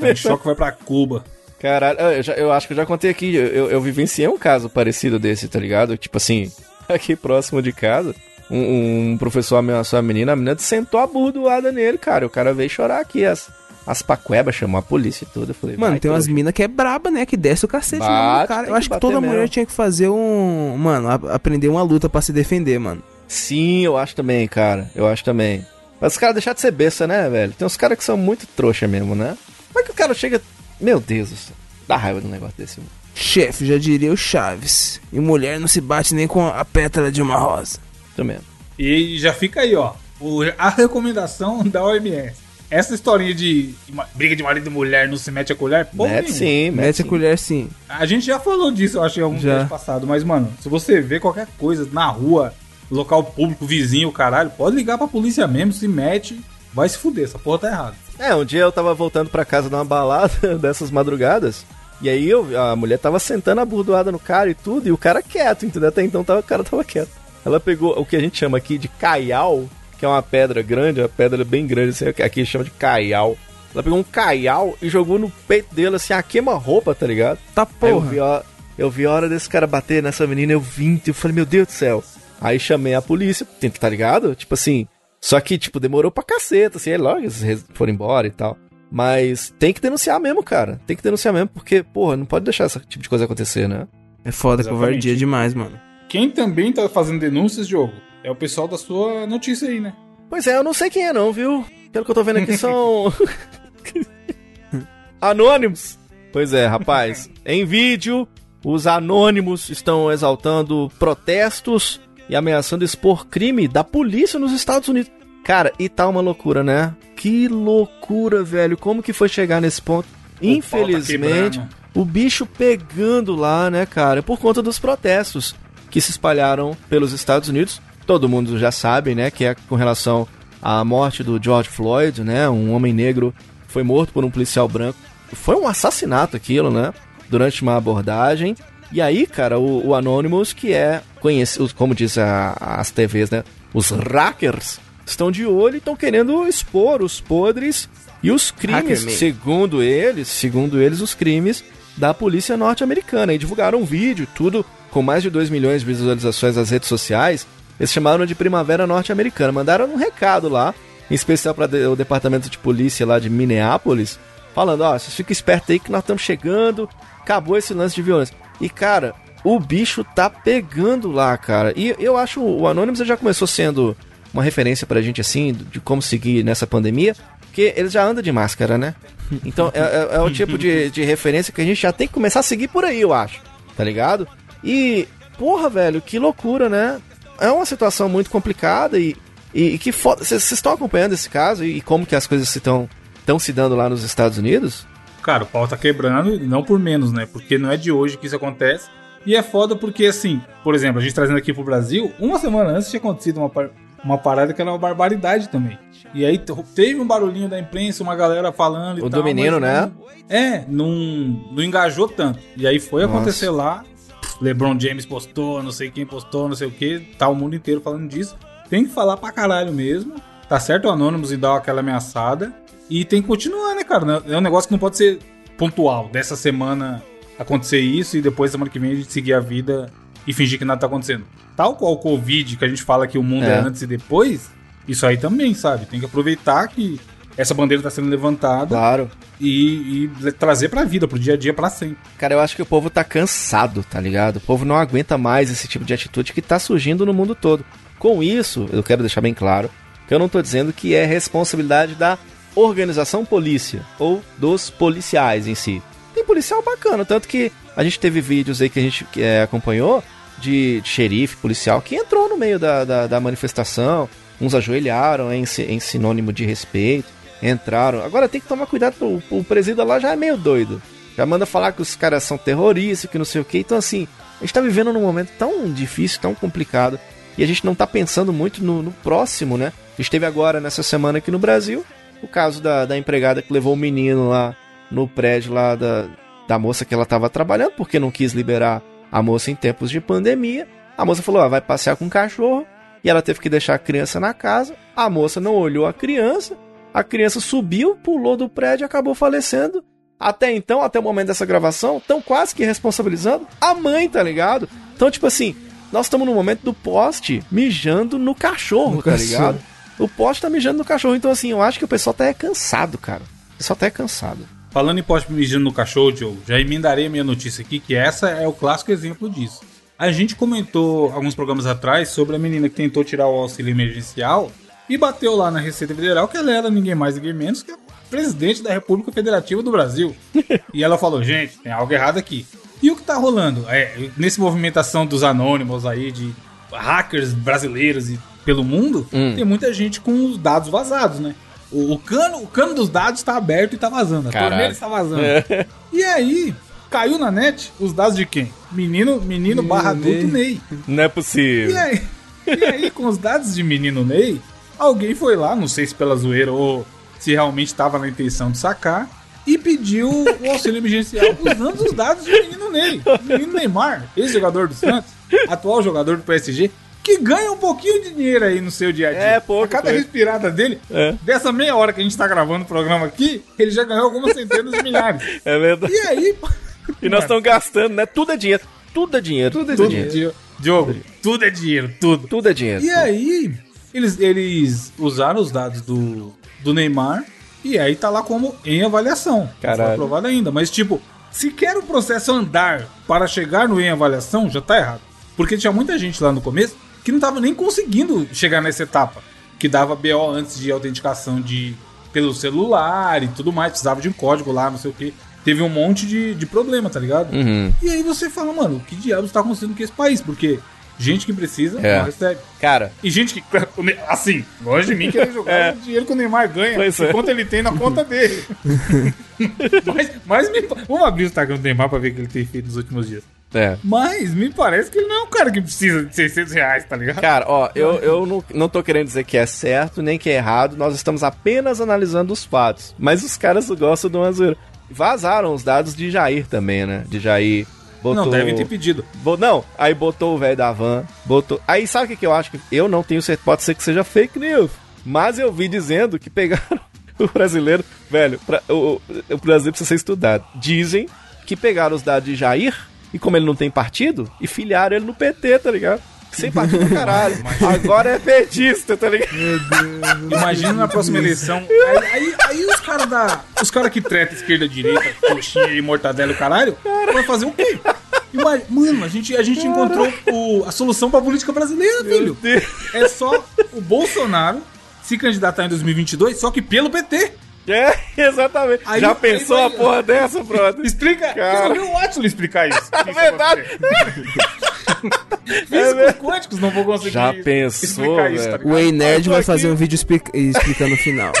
Tá em choque vai pra Cuba. Caralho, eu, já- eu acho que eu já contei aqui, eu, eu, eu vivenciei um caso parecido desse, tá ligado? Tipo assim, aqui próximo de casa, um, um professor ameaçou a menina, a menina sentou a burdoada nele, cara. O cara veio chorar aqui, as, as pacuebas, chamou a polícia e tudo. Eu falei, Mano, tem umas minas que é braba, né? Que desce o cacete Bate, no cara. Eu que acho que bater toda mesmo. mulher tinha que fazer um. Mano, a- aprender uma luta pra se defender, mano. Sim, eu acho também, cara. Eu acho também. Mas os caras deixaram de ser besta, né, velho? Tem uns caras que são muito trouxa mesmo, né? Como é que o cara chega. Meu Deus do céu. Dá raiva de um negócio desse. mano. Chefe, já diria o Chaves. E mulher não se bate nem com a pétala de uma rosa. Isso mesmo. E já fica aí, ó. o- a recomendação da OMS. Essa historinha de briga de marido e mulher não se mete a colher, pô, Mete sim, mete, Mete a sim. colher sim. A gente já falou disso, eu acho, em algum Já. vídeo passado. Mas, mano, se você vê qualquer coisa na rua, local público, vizinho, caralho, pode ligar pra polícia mesmo, se mete, vai se fuder, essa porra tá errada. É, um dia eu tava voltando pra casa de uma balada dessas madrugadas. E aí eu, a mulher tava sentando a burdoada no cara e tudo, e o cara quieto, entendeu? Até então tava, o cara tava quieto. Ela pegou o que a gente chama aqui de caial, que é uma pedra grande, uma pedra bem grande, assim, aqui chama de caial. Ela pegou um caial e jogou no peito dele, assim, a queima-roupa, tá ligado? Tá Aí eu porra. vi, a, eu vi a hora desse cara bater nessa menina, eu vim, eu falei, meu Deus do céu. Aí chamei a polícia, tenta- tá ligado? Tipo assim, só que, tipo, demorou pra caceta, assim, aí logo eles foram embora e tal. Mas tem que denunciar mesmo, cara. Tem que denunciar mesmo, porque, porra, não pode deixar esse tipo de coisa acontecer, né? É foda, Exatamente. covardia demais, mano. Quem também tá fazendo denúncias, jogo, é o pessoal da sua notícia aí, né? Pois é, eu não sei quem é não, viu? Pelo que eu tô vendo aqui são... Anônimos. Pois é, rapaz. Em vídeo, os anônimos estão exaltando protestos e ameaçando expor crime da polícia nos Estados Unidos. Cara, e tá uma loucura, né? Que loucura, velho. Como que foi chegar nesse ponto? O tá Infelizmente, quebrando. o bicho pegando lá, né, cara, por conta dos protestos que se espalharam pelos Estados Unidos. Todo mundo já sabe, né, que é com relação à morte do George Floyd, né, um homem negro foi morto por um policial branco. Foi um assassinato aquilo, né, durante uma abordagem. E aí, cara, o, o Anonymous, que é conhecido, como diz a- as TVs, né, os hackers, estão de olho e estão querendo expor os podres e os crimes, segundo eles, segundo eles, os crimes da polícia norte-americana. E divulgaram um vídeo, tudo com mais de 2 milhões de visualizações nas redes sociais. Eles chamaram de Primavera Norte-Americana. Mandaram um recado lá, em especial para o departamento de polícia lá de Minneapolis, falando: ó, vocês fiquem espertos aí que nós estamos chegando, acabou esse lance de violência. E cara, o bicho tá pegando lá, cara. E eu acho o Anonymous já começou sendo uma referência pra gente assim, de como seguir nessa pandemia, porque ele já anda de máscara, né? Então é, é- é o tipo de, de referência que a gente já tem que começar a seguir por aí, eu acho. Tá ligado? E, porra, velho, que loucura, né? É uma situação muito complicada e, e, e que. Vocês estão acompanhando esse caso e, como que as coisas estão estão se dando lá nos Estados Unidos? Cara, o pau tá quebrando e não por menos, né? Porque não é de hoje que isso acontece. E é foda porque, assim, por exemplo, a gente trazendo aqui pro Brasil, uma semana antes tinha acontecido uma, par- uma parada que era uma barbaridade também. E aí te- teve um barulhinho da imprensa, uma galera falando e O tal. do menino, né? não- É, não, não engajou tanto. E aí foi Nossa. acontecer lá. LeBron James postou, não sei quem postou, não sei o que. Tá o mundo inteiro falando disso. Tem que falar pra caralho mesmo. Tá certo o Anonymous e dar aquela ameaçada. E tem que continuar, né, cara? É um negócio que não pode ser pontual. Dessa semana acontecer isso e depois semana que vem a gente seguir a vida e fingir que nada tá acontecendo. Tal qual o Covid, que a gente fala que o mundo é, É. antes e depois, isso aí também, sabe? Tem que aproveitar que essa bandeira tá sendo levantada Claro. e, e trazer pra vida, pro dia a dia, pra sempre. Cara, eu acho que o povo tá cansado, tá ligado? O povo não aguenta mais esse tipo de atitude que tá surgindo no mundo todo. Com isso, eu quero deixar bem claro que eu não tô dizendo que é responsabilidade da organização polícia ou dos policiais em si. Tem policial bacana, tanto que a gente teve vídeos aí que a gente é, acompanhou de, de xerife, policial, que entrou no meio da, da, da manifestação, uns ajoelharam em, si- em sinônimo de respeito, entraram. Agora tem que tomar cuidado, o, o presídio lá já é meio doido. Já manda falar que os caras são terroristas, que não sei o que. Então, assim, a gente tá vivendo num momento tão difícil, tão complicado, e a gente não tá pensando muito no, no próximo, né? A gente teve agora, nessa semana aqui no Brasil, o caso da, da empregada que levou o menino lá no prédio lá da, da moça que ela tava trabalhando, porque não quis liberar a moça em tempos de pandemia. A moça falou, ah, vai passear com o cachorro, e ela teve que deixar a criança na casa. A moça não olhou a criança, a criança subiu, pulou do prédio e acabou falecendo. Até então, até o momento dessa gravação, estão quase que responsabilizando a mãe, tá ligado? Então, tipo assim, nós estamos no momento do poste mijando no cachorro, No tá cachorro. ligado? O poste tá mijando no cachorro. Então, assim, eu acho que o pessoal tá é cansado, cara. O pessoal tá é cansado. Falando em poste mijando no cachorro, Diogo, já emendarei a minha notícia aqui, que essa é o clássico exemplo disso. A gente comentou alguns programas atrás sobre a menina que tentou tirar o auxílio emergencial e bateu lá na Receita Federal que ela era ninguém mais, ninguém menos que a presidente da República Federativa do Brasil. e ela falou, gente, tem algo errado aqui. E o que tá rolando? É, nesse movimentação dos anônimos aí, de hackers brasileiros e pelo mundo, Hum. tem muita gente com os dados vazados, né? O, o cano, o cano dos dados tá aberto e tá vazando. A Caralho. torneira está vazando. É. E aí, caiu na net os dados de quem? Menino, menino barra adulto Ney. Não é possível. E aí, e aí, com os dados de menino Ney, alguém foi lá, não sei se pela zoeira ou se realmente estava na intenção de sacar, e pediu o auxílio emergencial usando os dados de menino Ney. Menino Neymar, ex-jogador do Santos, atual jogador do PSG, que ganha um pouquinho de dinheiro aí no seu dia a dia. É, pouco, A cada pouco. respirada dele, É. dessa meia hora que a gente tá gravando o programa aqui, ele já ganhou algumas centenas de milhares. É verdade. E aí, E nós estamos gastando, né? Tudo é dinheiro. Tudo é dinheiro. Tudo é tudo, dinheiro. Di- Diogo, tudo é dinheiro, tudo. Tudo é dinheiro. E aí, eles, eles usaram os dados do, do Neymar e aí tá lá como em avaliação. Não Caralho. foi aprovado ainda. Mas, tipo, se quer o processo andar para chegar no em avaliação, já tá errado. Porque tinha muita gente lá no começo que não tava nem conseguindo chegar nessa etapa. Que dava BO antes de autenticação de pelo celular e tudo mais. Precisava de um código lá, não sei o que. Teve um monte de, de problema, tá ligado? Uhum. E aí você fala, mano, o que diabos tá acontecendo com esse país? Porque gente que precisa É. não recebe. Cara, E gente que, assim, longe de mim querer jogar o dinheiro que o Neymar ganha, Pois é. quanto ele tem na conta dele. mas, mas me, vamos abrir o Instagram do Neymar pra ver o que ele tem feito nos últimos dias. é. Mas me parece que ele não é um cara que precisa de 600 reais, tá ligado? Cara, ó, eu, eu não, não tô querendo dizer que é certo nem que é errado, nós estamos apenas analisando os fatos. Mas os caras gostam de uma zoeira. Vazaram os dados de Jair também, né? De Jair. Botou... Não, devem ter pedido. Bo- Não, aí botou o velho da van, botou. Aí sabe o que, que eu acho que. Eu não tenho certeza, pode ser que seja fake news. Mas eu vi dizendo que pegaram o brasileiro. Velho, pra- o, o- o brasileiro precisa ser estudado. Dizem que pegaram os dados de Jair e como ele não tem partido, e filiaram ele no PT, tá ligado? Sem partido do caralho. Agora é petista, tá ligado? Imagina na próxima eleição. Aí, aí, aí os caras da. Os caras que tretam esquerda, direita, coxinha e mortadela e o caralho, vai fazer o quê? Mano, a gente, a gente encontrou o- a solução pra política brasileira, filho. Deus. É só o Bolsonaro se candidatar em 2022, só que pelo PT. É, exatamente. Aí- Já aí pensou vai- a porra dessa, brother? Explica. Cara. Eu vi o Watson explicar isso. É verdade. Físicos quânticos não vou conseguir Já pensou, isso, tá? O Ei Nerd vai aqui. fazer um vídeo explica- explicando o final.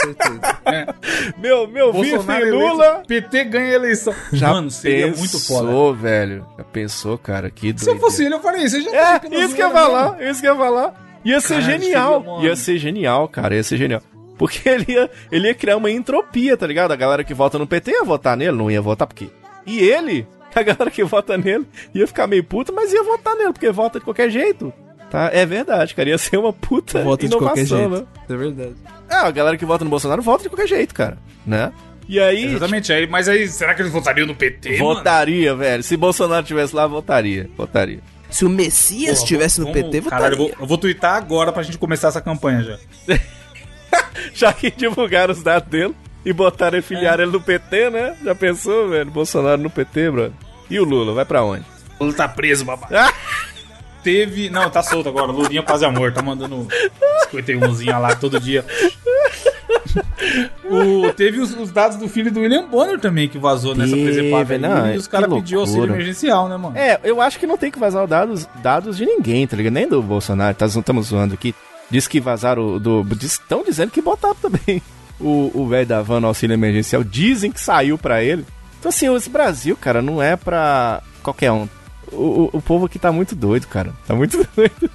Certeza. Meu, meu vice Bolsonaro Lula. eleito, PT ganha a eleição. Já Mano, seria pensou, muito foda. velho. Já pensou, cara? Que Se eu fosse ele, eu faria isso. Tá É, isso que eu ia falar, isso que eu ia falar. Ia ser Cara, genial. seria, ia ser genial, cara, ia ser genial. Porque ele ia, ele ia criar uma entropia, tá ligado? A galera que vota no PT ia votar nele, não ia votar porque. E ele, a galera que vota nele, ia ficar meio puta, mas ia votar nele, porque vota de qualquer jeito. Tá? É verdade, cara. Ia ser uma puta Volta de inovação, qualquer jeito. né? É verdade. É, a galera que vota no Bolsonaro vota de qualquer jeito, cara. Né? E aí, Exatamente, aí, mas aí, será que eles votariam no PT, mano? votaria, velho. Se Bolsonaro tivesse lá, votaria. Votaria. Se o Messias estivesse no PT, Caralho, eu votaria. vou, eu vou twittar agora pra gente começar essa campanha já. Já que divulgaram os dados dele e botaram e filiaram ele no PT, né? Já pensou, velho? Bolsonaro no PT, brother. E o Lula, vai pra onde? O Lula tá preso, babado. Ah! Teve. Não, tá solto agora. Lulinha quase amor. Tá mandando 51zinha lá todo dia. O, teve os, os dados do filho do William Bonner também que vazou nessa presepada não, e os caras pediu auxílio emergencial, né, mano? É, eu acho que não tem que vazar os dados, dados de ninguém, tá ligado? Nem do Bolsonaro, tá, estamos zoando aqui. Diz que vazaram do. Estão dizendo que botaram também o o velho da van no auxílio emergencial. Dizem que saiu pra ele. Então, assim, esse Brasil, cara, não é pra qualquer um. O, o, o povo aqui tá muito doido, cara. Tá muito doido.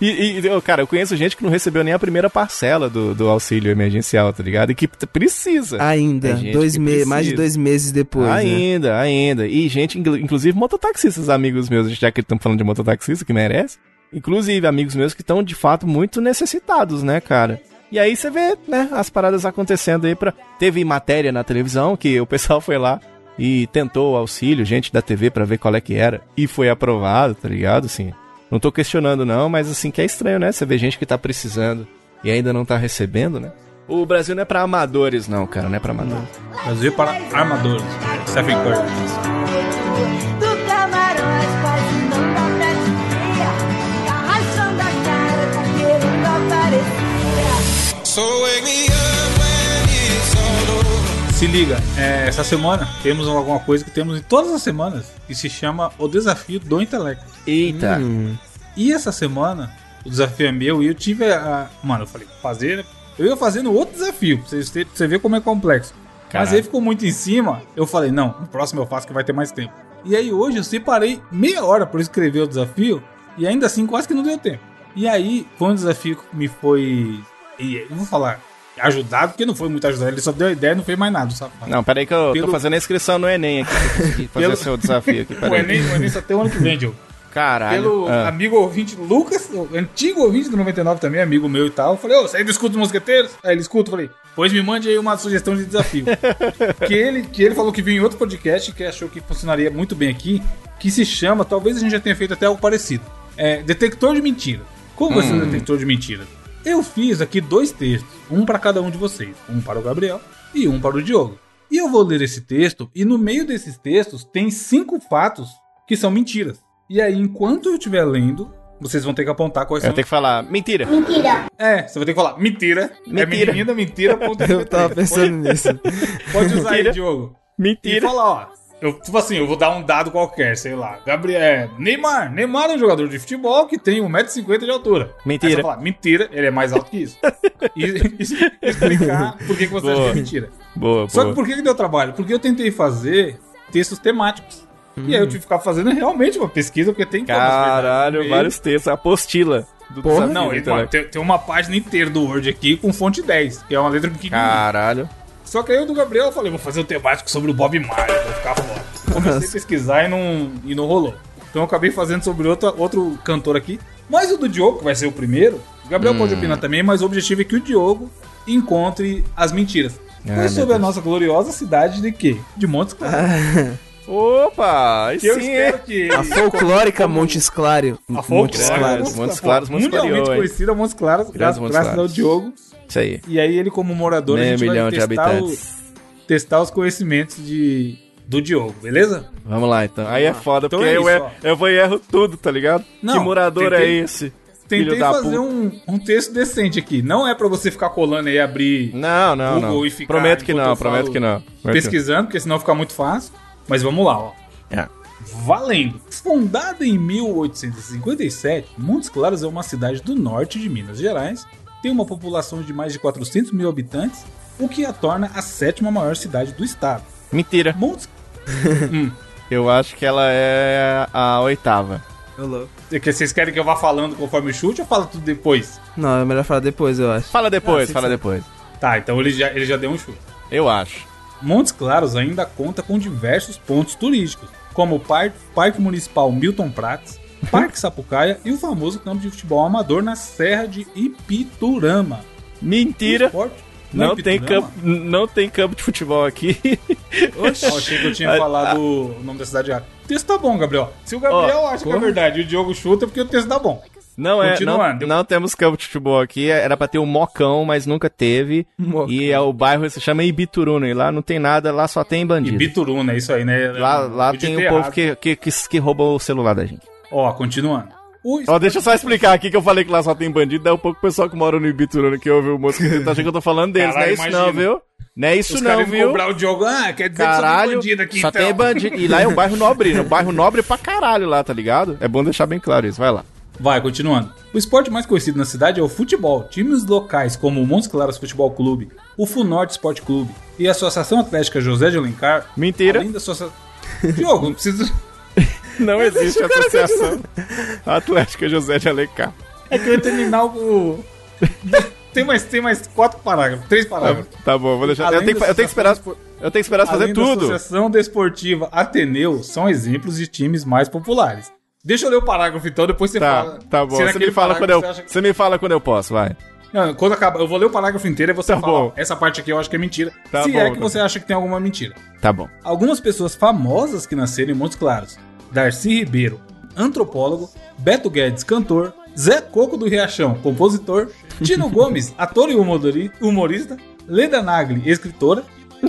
E, e, cara, eu conheço gente que não recebeu nem a primeira parcela do, do auxílio emergencial, tá ligado? E que precisa. Ainda, gente dois que me mais de dois meses depois. né? Ainda, ainda. E gente, inclu- inclusive mototaxistas, amigos meus, já que estamos falando de mototaxista, que merece. Inclusive, amigos meus que estão, de fato, muito necessitados, né, cara? E aí você vê, né, as paradas acontecendo aí pra... Teve matéria na televisão que o pessoal foi lá e tentou o auxílio, gente da TV, pra ver qual é que era. E foi aprovado, tá ligado? Assim, não tô questionando não, mas assim, que é estranho, né? Você vê gente que tá precisando e ainda não tá recebendo, né? O Brasil não é pra amadores, não, cara, não é pra amadores. Brasil para armadores. Stephen Curry. Se liga, é, essa semana temos alguma coisa que temos em todas as semanas que se chama o desafio do intelecto. Eita. Hum, E essa semana o desafio é meu e eu tive a. Mano, eu falei, fazer. Eu ia fazendo outro desafio, pra vocês terem- pra você ver como é complexo. Mas Caralho. aí ficou muito em cima, eu falei, não, no próximo eu faço que vai ter mais tempo. E aí hoje eu separei meia hora pra escrever o desafio e ainda assim quase que não deu tempo. E aí foi um desafio que me foi. E eu vou falar, ajudado, porque não foi muito ajudado, ele só deu a ideia e não fez mais nada, sabe? Não, peraí que eu Pelo- tô fazendo a inscrição no Enem aqui fazer Pelo- o seu desafio aqui. O Peraí. Enem, o Enem só tem o ano que vem, Diogo. Caralho. Pelo Ah. amigo ouvinte Lucas, o antigo ouvinte do 99 também, amigo meu e tal. Eu falei, ô, você ainda escuta os mosqueteiros? Aí ele escuta, eu falei, pois me mande aí uma sugestão de desafio. que, ele, que ele falou que viu em outro podcast que achou que funcionaria muito bem aqui, que se chama, talvez a gente já tenha feito até algo parecido. É Detector de Mentira. Como vai ser o detector de mentira? Eu fiz aqui dois textos, um para cada um de vocês, um para o Gabriel e um para o Diogo. E eu vou ler esse texto, e no meio desses textos tem cinco fatos que são mentiras. E aí, enquanto eu estiver lendo, vocês vão ter que apontar quais Eu são. tenho que falar, mentira. É, você vai ter que falar mentira. Mentira. É menina, mentira. ponto eu tava pensando nisso. Pode usar aí, Mentira. Diogo. E Mentira. fala, ó. Eu, tipo assim, eu vou dar um dado qualquer, sei lá. Gabriel, é, Neymar. Neymar é um jogador de futebol que tem 1,50m de altura. Mentira. Falar, mentira, ele é mais alto que isso. e, e explicar por que, que você acha Boa. que é mentira. Boa, Só boa. que por que, que deu trabalho? Porque eu tentei fazer textos temáticos. E aí eu tive que ficar fazendo realmente uma pesquisa, porque tem Caralho, vários textos. Apostila. Do Porra. Não, ele- intelecto. mano, tem, tem uma página inteira do Word aqui com fonte 10, que é uma letra pequenininha. Caralho. Só que aí o do Gabriel eu falei, vou fazer um temático sobre o Bob Marley, vou ficar foda. Comecei a pesquisar e não, e não rolou. Então eu acabei fazendo sobre outro, outro cantor aqui. Mas o do Diogo, que vai ser o primeiro, o Gabriel pode opinar também, mas o objetivo é que o Diogo encontre as mentiras. Ai, foi sobre a Deus. nossa gloriosa cidade de quê? De Montes Claros. Opa! que eu sim, espero que... A folclórica Montes Claro. A Montes folclórica Claros. Montes Claros, Montes mundialmente Clarion, hein? conhecida Montes Claros, graças, ao Claros. Diogo. Isso aí. E aí ele como morador, a Meio gente milhão vai de testar, habitantes. o- testar os conhecimentos de, do Diogo, beleza? Vamos lá, então. Aí é foda, Então porque é eu, isso, erro, eu vou e erro tudo, tá ligado? Não, que morador tentei- é esse? Tentei Filho da fazer um, um texto decente aqui. Não é pra você ficar colando aí e abrir Não, não, Google não. e ficar Prometo que não, eu prometo que não. Pesquisando, porque senão fica muito fácil. Mas vamos lá, ó. É. Valendo! Fundada em 1857, Montes Claros é uma cidade do norte de Minas Gerais, tem uma população de mais de 400 mil habitantes, o que a torna a sétima maior cidade do estado. Mentira. Montes... Eu acho que ela é a oitava. Louco. É que Vocês querem que eu vá falando conforme o chute ou fala tudo depois? Não, é melhor falar depois, eu acho. Fala depois, Ah, fala sim, depois. Tá, então ele já, ele já deu um chute. Eu acho. Montes Claros ainda conta com diversos pontos turísticos, como o Par- Parque Municipal Milton Prats, Parque Sapucaia e o famoso campo de futebol amador na Serra de Ipiturama. Mentira. Não é tem, Ipiturama? campo, não tem campo de futebol aqui. Oxe, eu achei que eu tinha Ah, falado o nome da cidade errado. O texto tá bom, Gabriel. Se o Gabriel Ó, acha que é verdade e o Diogo chuta, é porque o texto tá bom. Não é, não, não temos campo de futebol aqui. Era pra ter um mocão, mas nunca teve. Mocão. E é, o bairro se chama Ibituruna. E lá não tem nada, lá só tem bandido. Ibituruna, é isso aí, né? Lá, lá tem o povo que, que, que, que rouba o celular da gente. Ó, continuando. O Ó, deixa eu só explicar aqui que eu falei que lá só tem bandido, daí um pouco o pessoal que mora no Ibituruna que ouve o música tá achando que eu tô falando deles. Caralho, não é isso não, imagina. viu? Não é isso Os não, viu? cobrar o Diogo. Ah, quer dizer que só tem Caralho, bandido aqui, só então. tem bandido. E lá é um bairro nobre, um bairro nobre pra caralho lá, tá ligado? É bom deixar bem claro isso, vai lá. Vai, continuando. O esporte mais conhecido na cidade é o futebol. Times locais como o Montes Claros Futebol Clube, o Funorte Esporte Clube e a Associação Atlética José de Alencar. Mentira. Além da associação. Diogo, não precisa. Não existe associação Atlética José de Alencar. É que eu ia terminar o. Tem mais, tem mais quatro parágrafos, três Tá, parágrafos. tá bom, vou deixar. Eu tenho, que, eu tenho que esperar. Eu tenho que esperar fazer tudo. Associação Desportiva Ateneu são exemplos de times mais populares. Deixa eu ler o parágrafo então, depois você Tá, fala. tá bom. Se Você me, fala quando eu, você que- você me fala quando eu posso, vai. Não, quando acabar, eu vou ler o parágrafo inteiro e você Tá fala. bom. Essa parte aqui eu acho que é mentira. Tá se bom, é que tá você acha que tem alguma mentira. Tá bom. Algumas pessoas famosas que nasceram em Montes Claros: Darcy Ribeiro, antropólogo, Beto Guedes, cantor, Zé Coco do Riachão, compositor, Tino Gomes, ator e humori- humorista, Leda Nagli, escritora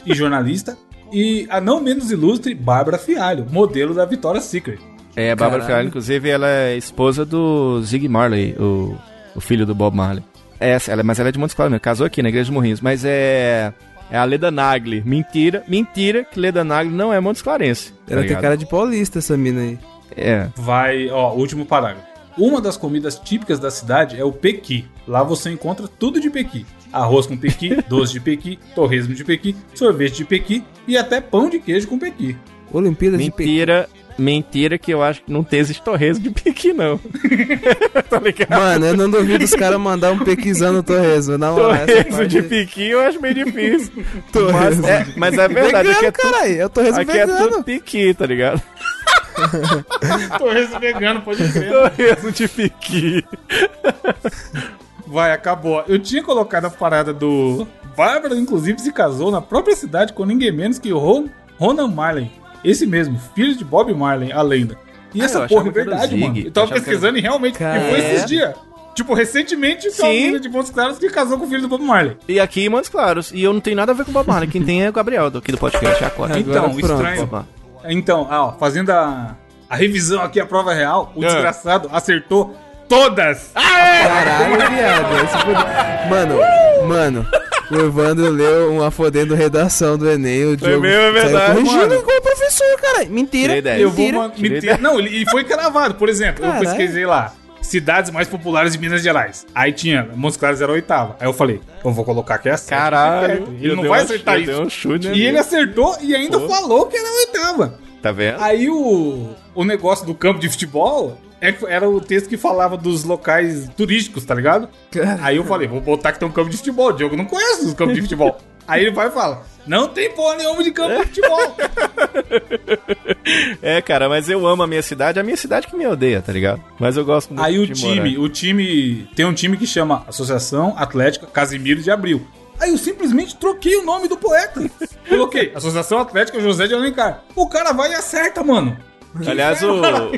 e jornalista, e a não menos ilustre Bárbara Fialho, modelo da Victoria's Secret. É, a Bárbara. Fialho, inclusive, ela é esposa do Zig Marley, o, o filho do Bob Marley. É, ela, mas ela é de Montes Claros mesmo, casou aqui na Igreja de Morrinhos. Mas é. É a Leda Nagli. Mentira, mentira que Leda Nagli não é Montes Clarense. tá Ela tem cara de paulista, essa mina aí. É. Vai, ó, último parágrafo. Uma das comidas típicas da cidade é o pequi. Lá você encontra tudo de pequi. Arroz com pequi, doce de pequi, torresmo de pequi, sorvete de pequi e até pão de queijo com pequi. Olimpíadas de Pequim. Mentira, que eu acho que não tem esse torresmo de pique, não. tá ligado? Mano, eu não duvido os caras mandar um pequizão no torresmo. Na moral, essa Torresmo parte- de piqui eu acho meio difícil. mas, é, mas é verdade, aqui é, Vegano, tudo, caralho. É o torresmo aqui é vegano. tudo piqui, tá ligado? Torresmo vegano, pode crer. Torresmo de piqui. Vai, acabou. Eu tinha colocado a parada do. Bárbara, inclusive, se casou na própria cidade com ninguém menos que o Ron... Ronan Marley. Esse mesmo, filho de Bob Marley, a lenda. E Ah, essa eu porra é era verdade, mano. Eu Eu tava que pesquisando e realmente. Cara, E foi é. esses dias. Tipo, recentemente, tem uma menina de Montes Claros que casou com o filho do Bob Marley. E aqui em Montes Claros. E eu não tenho nada a ver com o Bob Marley. Quem tem é o Gabriel, aqui do podcast. É a Cora. Então, pronto. estranho. Opa. Então, ah, ó, fazendo a, a revisão aqui, a prova real, o É. desgraçado acertou todas. Caralho, viado. Mano, mano. O Evandro leu uma fodendo redação do Enem. O Diogo mesmo, é verdade, corrigindo igual o professor, cara. Mentira. Eu vou Tirei mentira. Não, ele- e foi cravado. Por exemplo, eu Caralho. pesquisei lá. Cidades mais populares de Minas Gerais. Aí tinha, Montes Claros era a oitava. Aí eu falei, eu vou colocar aqui a sétima. Caralho. Ele eu não vai um- acertar eu isso. um chute. E ele acertou e ainda Pô. falou que era a oitava. Tá vendo? Aí o, o negócio do campo de futebol é que era o texto que falava dos locais turísticos, tá ligado? Aí eu falei, vou botar que tem um campo de futebol. O Diogo não conhece os campos de futebol. Aí ele vai e fala, não tem porra nenhuma de campo de futebol. É, cara, mas eu amo a minha cidade. A minha cidade que me odeia, tá ligado? Mas eu gosto muito Aí o de time, morar. o time tem um time que chama Associação Atlética Casimiro de Abril. Aí eu simplesmente troquei o nome do poeta. Coloquei Associação Atlética José de Alencar. O cara vai e acerta, mano. Aliás, o,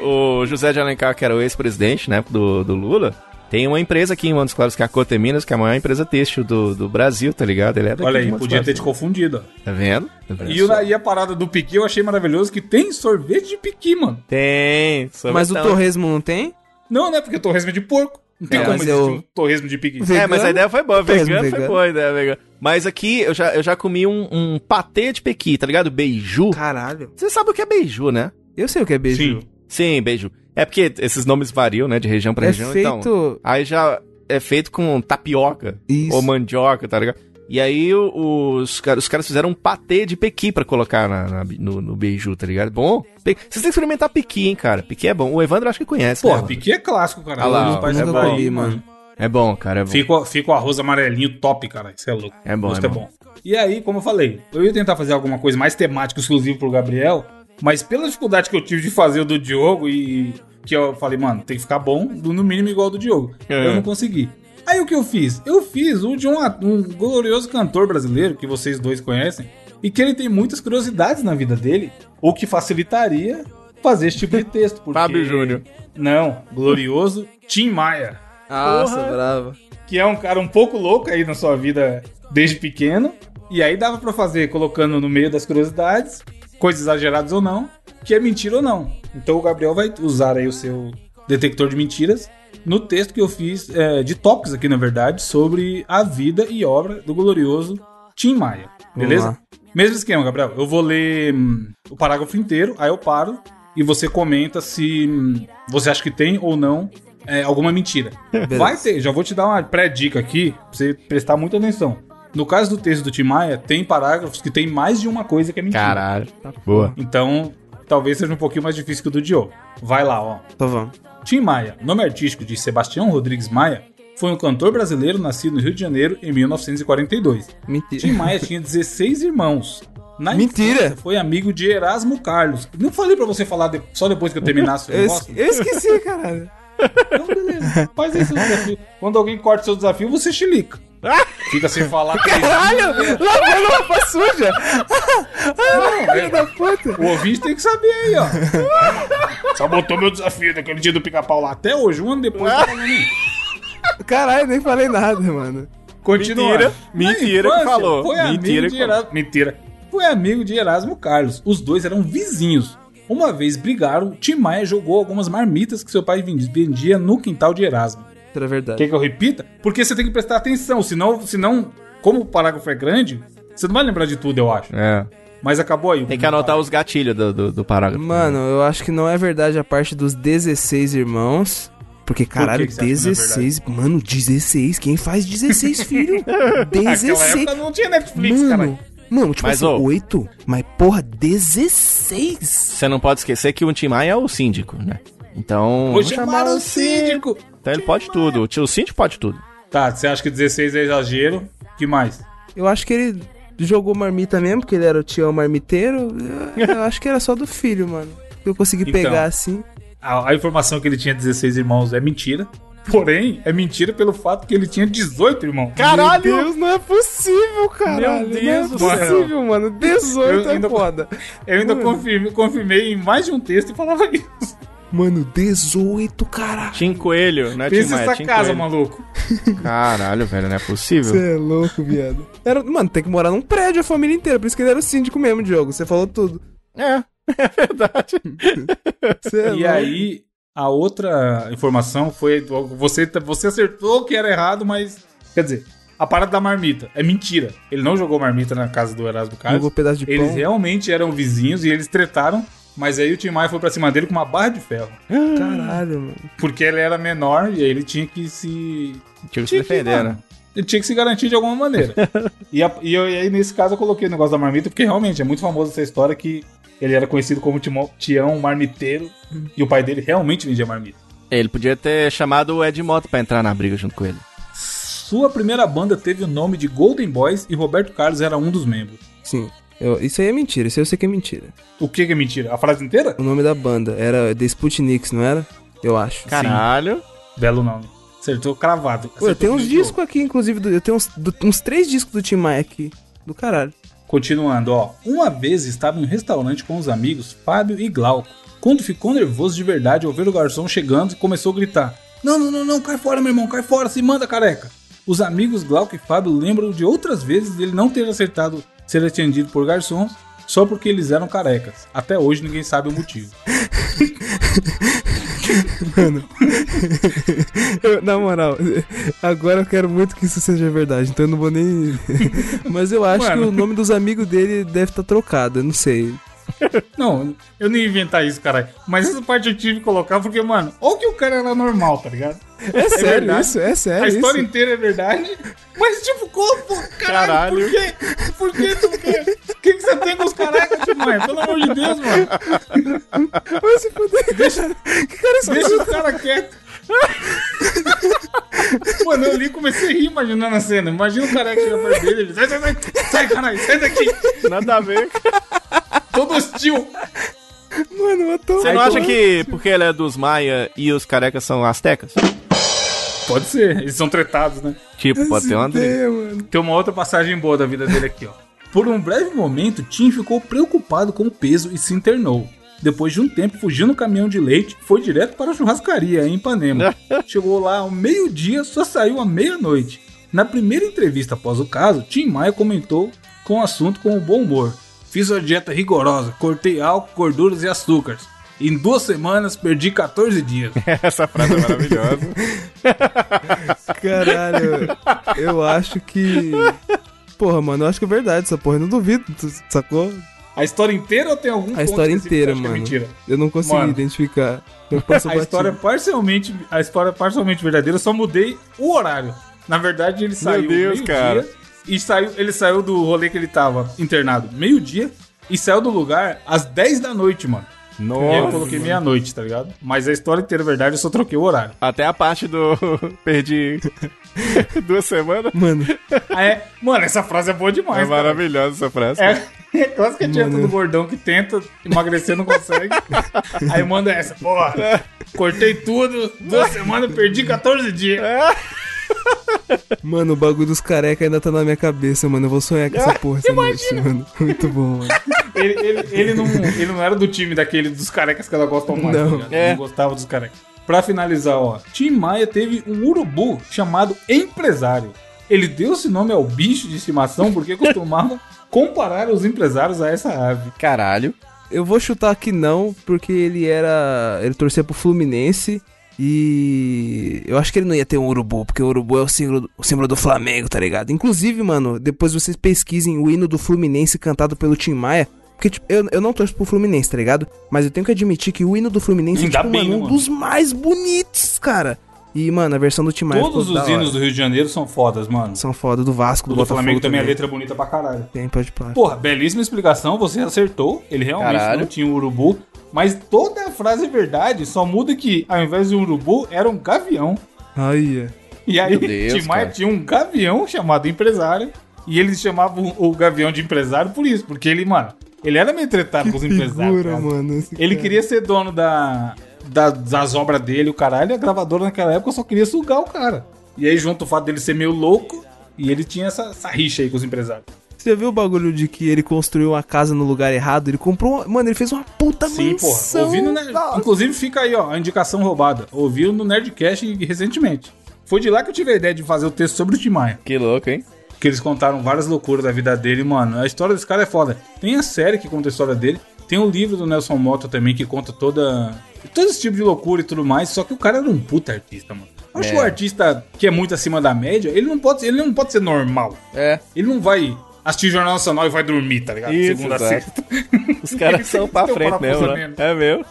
o José de Alencar, que era o ex-presidente, né, do, do Lula, tem uma empresa aqui em Montes Claros, que é a Coteminas, que é a maior empresa têxtil do, do Brasil, tá ligado? Ele é daqui Olha aí, podia ter Claros. te confundido. ó. Tá vendo? Tá vendo E, o- e a parada do piqui eu achei maravilhoso que tem sorvete de piqui, mano. Tem. Mas o torresmo não tem? Não, né? Porque torresmo é de porco. Não tem É, como eu- um torresmo de piqui. Vegano? É, mas a ideia foi boa. Torresmo Vegano foi vegano. boa a ideia, vegano. Mas aqui eu já, eu já comi um, um patê de pequi, tá ligado? Beiju. Caralho. Você sabe o que é beiju, né? Eu sei o que é beijo. Sim. Sim, beiju. É porque esses nomes variam, né? De região pra É região. feito... Então, aí já é feito com tapioca. Isso. Ou mandioca, tá ligado? E aí os, caras- os caras fizeram um patê de pequi pra colocar na, na- no, no beiju, tá ligado? Bom, pe- vocês têm que experimentar pequi, hein, cara. Pequi é bom. O Evandro acho que conhece, Porra, né? piqui é clássico, cara. Ah lá, ó, é bom. comi, mano. É bom, cara, é bom. Fica, o- fica o arroz amarelinho top, cara. Isso é louco. É bom, Gosto é bom. E aí, como eu falei, eu ia tentar fazer alguma coisa mais temática, exclusiva pro Gabriel, mas pela dificuldade que eu tive de fazer o do Diogo e que eu falei, mano, tem que ficar bom, no mínimo igual ao do Diogo. É. Eu não consegui. Aí o que eu fiz? Eu fiz o de um, um glorioso cantor brasileiro que vocês dois conhecem e que ele tem muitas curiosidades na vida dele, o que facilitaria fazer esse tipo de texto. porque- Fábio Júnior. Não, glorioso Tim Maia Nossa, Porra. brava. que é um cara um pouco louco aí na sua vida desde pequeno. E aí dava pra fazer colocando no meio das curiosidades, coisas exageradas ou não, que é mentira ou não. Então o Gabriel vai usar aí o seu detector de mentiras no texto que eu fiz é, de tópicos aqui, na verdade, sobre a vida e obra do glorioso Tim Maia. Beleza? Mesmo esquema, Gabriel. Eu vou ler hum, o parágrafo inteiro, aí eu paro e você comenta se hum, você acha que tem ou não é, alguma mentira. Beleza. Vai ter, já vou te dar uma pré-dica aqui, pra você prestar muita atenção. No caso do texto do Tim Maia, tem parágrafos que tem mais de uma coisa que é mentira. Caralho. Boa. Então, talvez seja um pouquinho mais difícil que o do Diogo. Vai lá, ó. Então vamos. Tim Maia, nome artístico de Sebastião Rodrigues Maia, foi um cantor brasileiro nascido no Rio de Janeiro em 1942. Tim Mentira. Maia tinha 16 irmãos. Na Mentira! infância, Foi amigo de Erasmo Carlos. Não falei pra você falar de- só depois que eu terminasse o negócio? eu esqueci, caralho. Então, beleza. Faz seu desafio. Quando alguém corta seu desafio, você chilica. Fica sem falar. Caralho! Lavando roupa suja! Não, Filho é- da puta! O ouvinte tem que saber aí, ó. Só botou meu desafio daquele dia do pica-pau lá. Até hoje, um ano depois, tá falando. Caralho, nem falei nada, mano. Continua. Mentira. Mentira que falou. Foi Mentira amigo que de. Erasmo. Mentira. Foi amigo de Erasmo Carlos. Os dois eram vizinhos. Uma vez brigaram, Tim Maia jogou algumas marmitas que seu pai vendi- vendia no quintal de Erasmo. Era verdade. Quer que eu repita? Porque você tem que prestar atenção, senão, senão como o parágrafo é grande, você não vai lembrar de tudo, eu acho. É. Mas acabou aí. Tem que anotar os gatilhos do, do, do parágrafo. Mano, eu acho que não é verdade a parte dos 16 irmãos. Porque, caralho, que você acha que não é 16. Mano, 16. Quem faz 16, filho? Naquela 16. época não tinha Netflix, Mano, cara. mano, tipo Mas, assim, ô. 8. Mas, porra, 16. Você não pode esquecer que o Tim Maia é o síndico, né? Então. Vou vamos chamar o síndico. Então ele pode tudo. O tio síndico pode tudo. Tá, você acha que 16 é exagero? que mais? Eu acho que ele jogou marmita mesmo, porque ele era o tio marmiteiro. Eu, eu acho que era só do filho, mano. Eu consegui Então. pegar assim. A, a informação que ele tinha 16 irmãos é mentira. Porém, é mentira pelo fato que ele tinha 18 irmãos. Caralho! Meu Deus, não é possível, caralho. Meu Deus não é possível, mano. 18 Eu é ainda- foda. Eu ainda confirmei, confirmei em mais de um texto e falava isso. Mano, 18, caralho. Tim Coelho, né, Tim Pensa Maia? essa Tim casa, Coelho. maluco. Caralho, velho, não é possível. Você é louco, viado. Era, mano, tem que morar num prédio a família inteira. Por isso que ele era o síndico mesmo, Diogo. Você falou tudo. É, é verdade. É E louco. aí, a outra informação foi. Você, você acertou que era errado, mas. Quer dizer, a parada da marmita é mentira. Ele não jogou marmita na casa do Erasmo Carlos. Jogou um pedaço de Eles pão. realmente eram vizinhos e eles tretaram. Mas aí o Tim Maia foi pra cima dele com uma barra de ferro. Caralho, mano. Porque ele era menor e aí ele tinha que se. Tinha que se defender, né? Ele tinha que se garantir de alguma maneira. e, a- e eu- e aí, nesse caso, eu coloquei o negócio da marmita, porque realmente é muito famosa essa história que ele era conhecido como Timão- Tião Marmiteiro e o pai dele realmente vendia marmita. Ele podia ter chamado o Ed Mota pra entrar na briga junto com ele. Sua primeira banda teve o nome de Golden Boys e Roberto Carlos era um dos membros. Sim. Eu- isso aí é mentira. Isso aí eu sei que é mentira. O que que é mentira? A frase inteira? O nome da banda era The Sputniks, não era? Eu acho. Caralho. Belo nome. Acertou cravado. Pô, eu Acertou tenho uns discos aqui, inclusive, do- eu tenho uns, do- uns três discos do Tim Maia aqui. Do caralho. Continuando, ó. Uma vez estava em um restaurante com os amigos Fábio e Glauco. Quando ficou nervoso de verdade ao ver o garçom chegando e começou a gritar: Não, não, não, não, cai fora, meu irmão, cai fora, se manda, careca. Os amigos Glauco e Fábio lembram de outras vezes dele não ter acertado ser atendido por garçons só porque eles eram carecas. Até hoje ninguém sabe o motivo. Eu- na moral, agora eu quero muito que isso seja verdade, então eu não vou nem. Mas eu acho Mano. que o nome dos amigos dele deve estar trocado, eu não sei. Não, eu não ia inventar isso, caralho. Mas essa parte eu tive que colocar porque, mano, olha que o cara era normal, tá ligado? É sério verdade. isso, é sério. a história isso. inteira é verdade. Mas, tipo, como? Caralho, Caralho. por quê? Por quer? O que, que você tem com os carecas, tio mãe? Pelo amor de Deus, mano. Vai se fuder. Deixa, Que cara é deixa os caras quietos. Mano, eu li e comecei a rir imaginando a cena. Imagina o careca chega perto dele e ele sai, sai, sai, sai, caralho, sai daqui. Nada a ver. Todo hostil. Mano, eu tô. Você não acha que porque ele é dos Maia e os carecas são astecas? Pode ser, eles são tretados, né? Tipo, pode ter uma mano. Tem uma outra passagem boa da vida dele aqui, ó. Por um breve momento, Tim ficou preocupado com o peso e se internou. Depois de um tempo, fugiu no caminhão de leite, foi direto para a churrascaria em Ipanema. Chegou lá ao meio-dia, só saiu à meia-noite. Na primeira entrevista após o caso, Tim Maia comentou com o assunto com bom humor. Fiz uma dieta rigorosa, cortei álcool, gorduras e açúcares. Em duas semanas, perdi 14 dias. Essa frase é maravilhosa. Caralho, eu acho que. Porra, mano, eu acho que é verdade essa porra. Eu não duvido, sacou? A história inteira ou tem algum A história inteira, é mano. mentira? Eu não consegui Mano. identificar. Eu passo A batido. história parcialmente, a história parcialmente verdadeira, eu só mudei o horário. Na verdade, ele saiu Deus, meio-dia cara. e saiu, ele saiu do rolê que ele tava internado meio-dia e saiu do lugar às 10 da noite, mano. E aí eu Nossa. coloquei meia-noite, tá ligado? Mas a história inteira é verdade, eu só troquei o horário. Até a parte do. Perdi duas semanas. Mano, é, mano, essa frase é boa É demais, cara. maravilhosa essa frase. É, é clássica dieta do gordão que tenta emagrecer não consegue. Aí manda essa, porra, cortei tudo, duas semanas, perdi 14 dias. mano, o bagulho dos careca ainda tá na minha cabeça, mano. Eu vou sonhar com essa porra essa noite, mano. Muito bom, mano. Ele, ele, ele, não, ele não era do time daquele dos carecas que ela gosta mais. Não. tá? É. Não gostava dos carecas. Pra finalizar, ó. Tim Maia teve um urubu chamado Empresário. Ele deu esse nome ao bicho de estimação porque costumava comparar os empresários a essa ave. Caralho. Eu vou chutar que não, porque ele era. Ele torcia pro Fluminense. E eu acho que ele não ia ter um urubu, porque o urubu é o símbolo, o símbolo do Flamengo, tá ligado? Inclusive, mano, depois vocês pesquisem o hino do Fluminense cantado pelo Tim Maia. Porque, tipo, eu, eu não torço pro Fluminense, tá ligado? Mas eu tenho que admitir que o hino do Fluminense é, Ainda tipo, bem, mano, né, um mano? dos mais bonitos, cara. E, mano, a versão do Tim Maia Todos os hinos do Rio de Janeiro são fodas, mano. São foda, do Vasco, do, do Botafogo Flamengo também a letra é bonita pra caralho. Tem, pode parar. Porra, belíssima explicação, você acertou. Ele realmente Caralho. não tinha um urubu. Mas toda a frase é verdade, só muda que ao invés de um urubu, era um gavião. Aí, E aí, Deus, Tim Maia cara. tinha um gavião chamado empresário. E eles chamavam o gavião de empresário por isso. Porque ele, mano, ele era meio tretado com os empresários. figura, cara. mano. Ele cara. queria ser dono da, da- das obras dele, o caralho. A gravadora naquela época só queria sugar o cara. E aí, junto o fato dele ser meio louco, e ele tinha essa, essa rixa aí com os empresários. Você viu o bagulho de que ele construiu uma casa no lugar errado? Ele comprou. uma- Mano, ele fez uma puta Sim, porra. mansão. Ouvi no Nerd... Nossa. Inclusive, fica aí, ó, a indicação roubada. Ouviu no Nerdcast recentemente. Foi de lá que eu tive a ideia de fazer o texto sobre o Tim Maia. Que louco, hein? Que eles contaram várias loucuras da vida dele, mano. A história desse cara é foda. Tem a série que conta a história dele. Tem o livro do Nelson Mota também que conta toda. Todo esse tipo de loucura e tudo mais. Só que o cara era um puta artista, mano. Eu Acho É. que o artista que é muito acima da média, ele não pode, ele não pode ser normal. É. Ele não vai assistir Jornal Nacional e vai dormir, tá ligado? Isso, Segunda a exato. sexta. Os caras são pra frente mesmo, né? mesmo. É meu.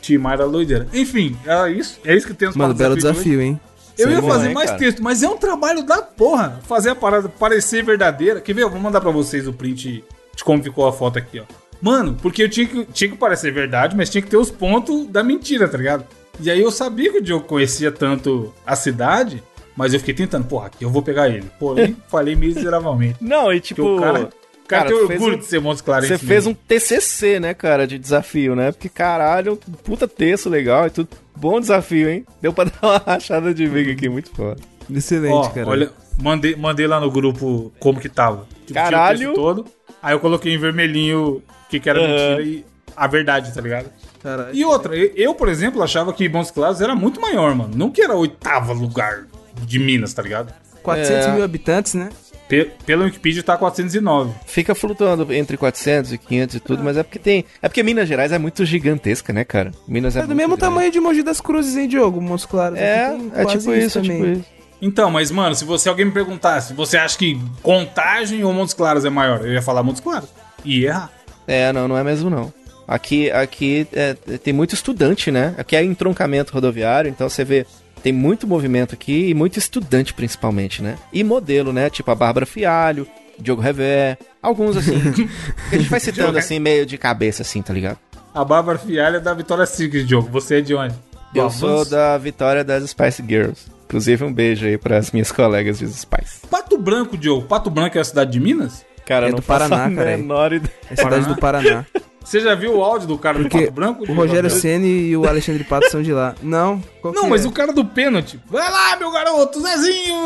Tim Maia era doideira. Enfim, era isso. É isso que temos Mano, belo desafio, hein? Eu ia fazer mais cara? texto, mas é um trabalho da porra fazer a parada parecer verdadeira. Quer ver? Eu vou mandar pra vocês o print de como ficou a foto aqui, ó. Mano, porque eu tinha que, tinha que parecer verdade, mas tinha que ter os pontos da mentira, tá ligado? E aí eu sabia que o Diogo conhecia tanto a cidade, mas eu fiquei tentando, porra, aqui eu vou pegar ele. Porém, falei miseravelmente. Não, e Porque tipo. o cara O cara, Cara, tem orgulho um- de ser Montes Claros. Você fez um TCC, né, cara, de desafio, né? Porque caralho, puta texto legal e tudo. Bom desafio, hein? Deu pra dar uma rachada de bico aqui, muito foda. Excelente, Ó, cara. olha, mandei, mandei lá no grupo como que tava. Tipo, tinha o Caralho. texto todo. Aí eu coloquei em vermelhinho que, que era Aham. mentira e a verdade, tá ligado? Caralho. E outra, eu, por exemplo, achava que Montes Claros era muito maior, mano. Não que era o oitavo lugar de Minas, tá ligado? 400 É. mil habitantes, né? Pe pelo Wikipedia tá 409. Fica flutuando entre 400 e 500 e tudo, mas é porque tem. É porque Minas Gerais é muito gigantesca, né, cara? Minas é, É do mesmo grande. tamanho de Mogi das Cruzes, hein, Diogo? Montes Claros. É, é tipo isso, é também. tipo isso. Então, mas, mano, se você alguém me perguntasse, você acha que Contagem ou Montes Claros é maior? Eu ia falar Montes Claros. E errar. É, não, não é mesmo não. Aqui, aqui é, tem muito estudante, né? Aqui é entroncamento rodoviário, então você vê, tem muito movimento aqui e muito estudante principalmente, né? E modelo, né? Tipo a Bárbara Fialho, Diogo Revé, alguns assim. a gente vai citando assim, meio de cabeça assim, tá ligado? A Bárbara Fialha é da Vitória Secret, Diogo. Você é de onde? Eu sou da Vitória das Spice Girls. Inclusive um beijo aí pras minhas colegas de Spice. Pato Branco, Diogo. Pato Branco é a cidade de Minas? Cara, É não do Paraná, a cara, ideia. É cidade do Paraná. Você já viu o áudio do cara do Porque Pato Branco? o? Rogério Ceni e o Alexandre Pato são de lá. Não, qual Não, que mas é? o cara do pênalti. Vai lá, meu garoto, Zezinho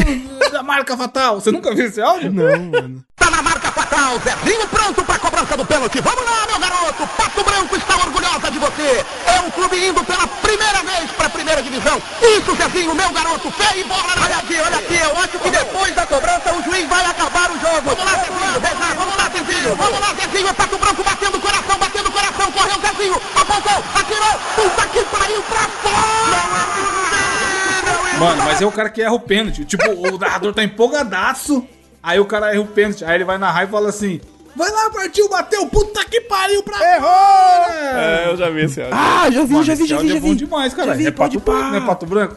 da marca Fatal. Você nunca viu esse áudio? Não, mano. Tá na marca fatal, Zezinho pronto pra cobrança do pênalti. Vamos lá, meu garoto. Pato Branco está orgulhosa de você. É um clube indo pela primeira vez pra primeira divisão. Isso, Zezinho, meu garoto. Fé e bola na Olha aqui, olha aqui. Eu acho que depois da cobrança o juiz vai acabar o jogo. Vamos lá, Zezinho. Rezar, Vamos lá, Zezinho. Vamos lá, Zezinho. É Pato Branco batendo o coração, batendo o coração. Correu, Zezinho. Apontou, atirou. Puta que pariu pra fora. Mano, mas é o cara que erra o pênalti. Tipo, o narrador tá empolgadaço. Aí o cara erra o pênalti. Aí ele vai narrar e fala assim: Vai lá, partiu, bateu, puta que pariu pra Errou! É, eu já vi esse áudio. Ah, já vi, Mano, já vi, já vi, áudio já é bom vi. demais, cara. Vi, é pato branco, pá. não é pato branco?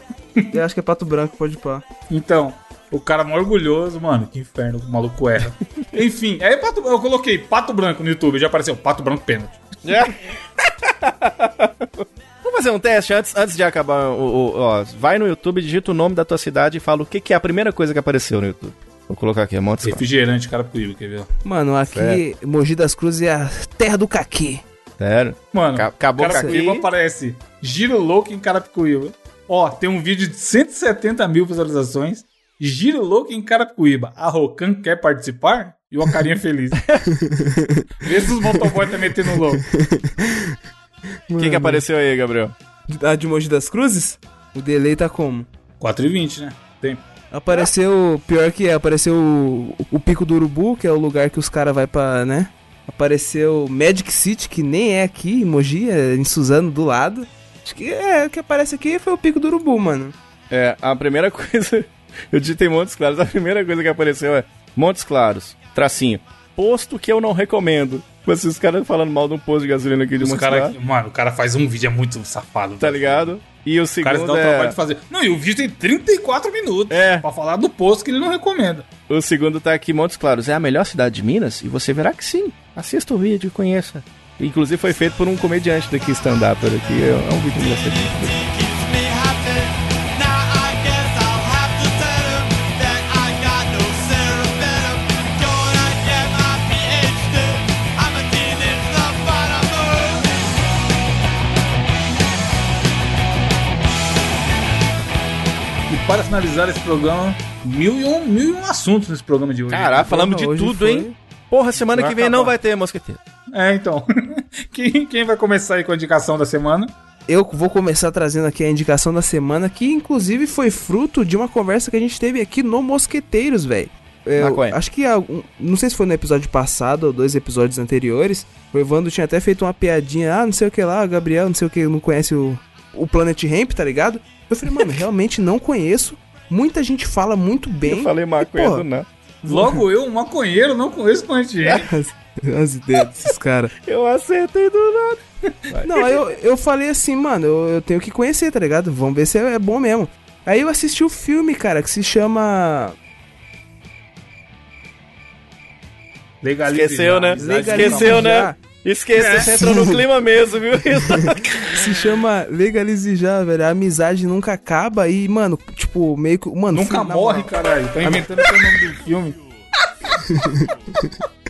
Eu acho que é Pato Branco, pode pá. Então, o cara mó orgulhoso, mano. Que inferno, o maluco erra. Enfim, aí pato, eu coloquei pato branco no YouTube, já apareceu pato branco pênalti. É. Vamos fazer um teste antes, antes de acabar o, o- ó, Vai no YouTube, digita o nome da tua cidade e fala o que, que é a primeira coisa que apareceu no YouTube. Vou colocar aqui, Montes Claros. Refrigerante, cara comigo, quer ver? Mano, aqui, Mogi das Cruzes é a terra do caquê. Sério? Mano, Ca- acabou Carapicuíba aqui. aparece Giro Louco em Carapicuíba. Ó, tem um vídeo de 170 mil visualizações. Giro Louco em Carapicuíba. A Rocan quer participar? E uma carinha feliz. Vê se os motoboys tá metendo louco. O que, que apareceu aí, Gabriel? A de Mogi das Cruzes? O delay tá como? 4h20, né? Tem. Apareceu, pior que é, apareceu o, o Pico do Urubu, que é o lugar que os caras vai pra, né? Apareceu Magic City, que nem é aqui em Mogi, é em Suzano, do lado. Acho que é, o que aparece aqui foi o Pico do Urubu, mano. É, a primeira coisa. Eu digitei Montes Claros, a primeira coisa que apareceu é Montes Claros, tracinho. Posto que eu não recomendo. Mas os caras falando mal de um posto de gasolina aqui de Os Montes cara, Claros, mano, o cara faz um vídeo é muito safado. tá velho. ligado? E o O cara dá segundo o trabalho é. de fazer. Não, e o vídeo tem 34 minutos. É. Pra falar do posto que ele não recomenda. O segundo tá aqui, Montes Claros. É a melhor cidade de Minas? E você verá que sim. Assista o vídeo, conheça. Inclusive foi feito por um comediante daqui, stand-up. É é um vídeo engraçado. Para finalizar esse programa, mil e um, mil e um assuntos nesse programa de hoje. Caraca, falamos de tudo, foi- hein? Porra, semana Vai que vem acabar. não vai ter mosqueteiro. É, então. quem, quem vai começar aí com a indicação da semana? Eu vou começar trazendo aqui a indicação da semana, que inclusive foi fruto de uma conversa que a gente teve aqui no Mosqueteiros, velho. Maconha. acho que algum- não sei se foi no episódio passado ou dois episódios anteriores. O Evandro tinha até feito uma piadinha, ah, não sei o que lá, o Gabriel, não sei o que, não conhece o, o Planet Ramp, tá ligado? Eu falei, mano, realmente não conheço. Muita gente fala muito bem. Eu falei maconha do não. Logo eu, um maconheiro, não conheço Ramp. As, as ideias desses caras. Eu acertei do nada. Não, eu, eu falei assim, mano, eu, eu tenho que conhecer, tá ligado? Vamos ver se é, é bom mesmo. Aí eu assisti o filme, cara, que se chama. Legalize Esqueceu, já, né? Legalize Esqueceu, né? Já. Esqueceu, É. você entrou no clima mesmo, viu? Se chama Legalize já, velho. A amizade nunca acaba e, mano, tipo, meio que. Mano, Nunca morre, caralho. Tá inventando o nome do filme.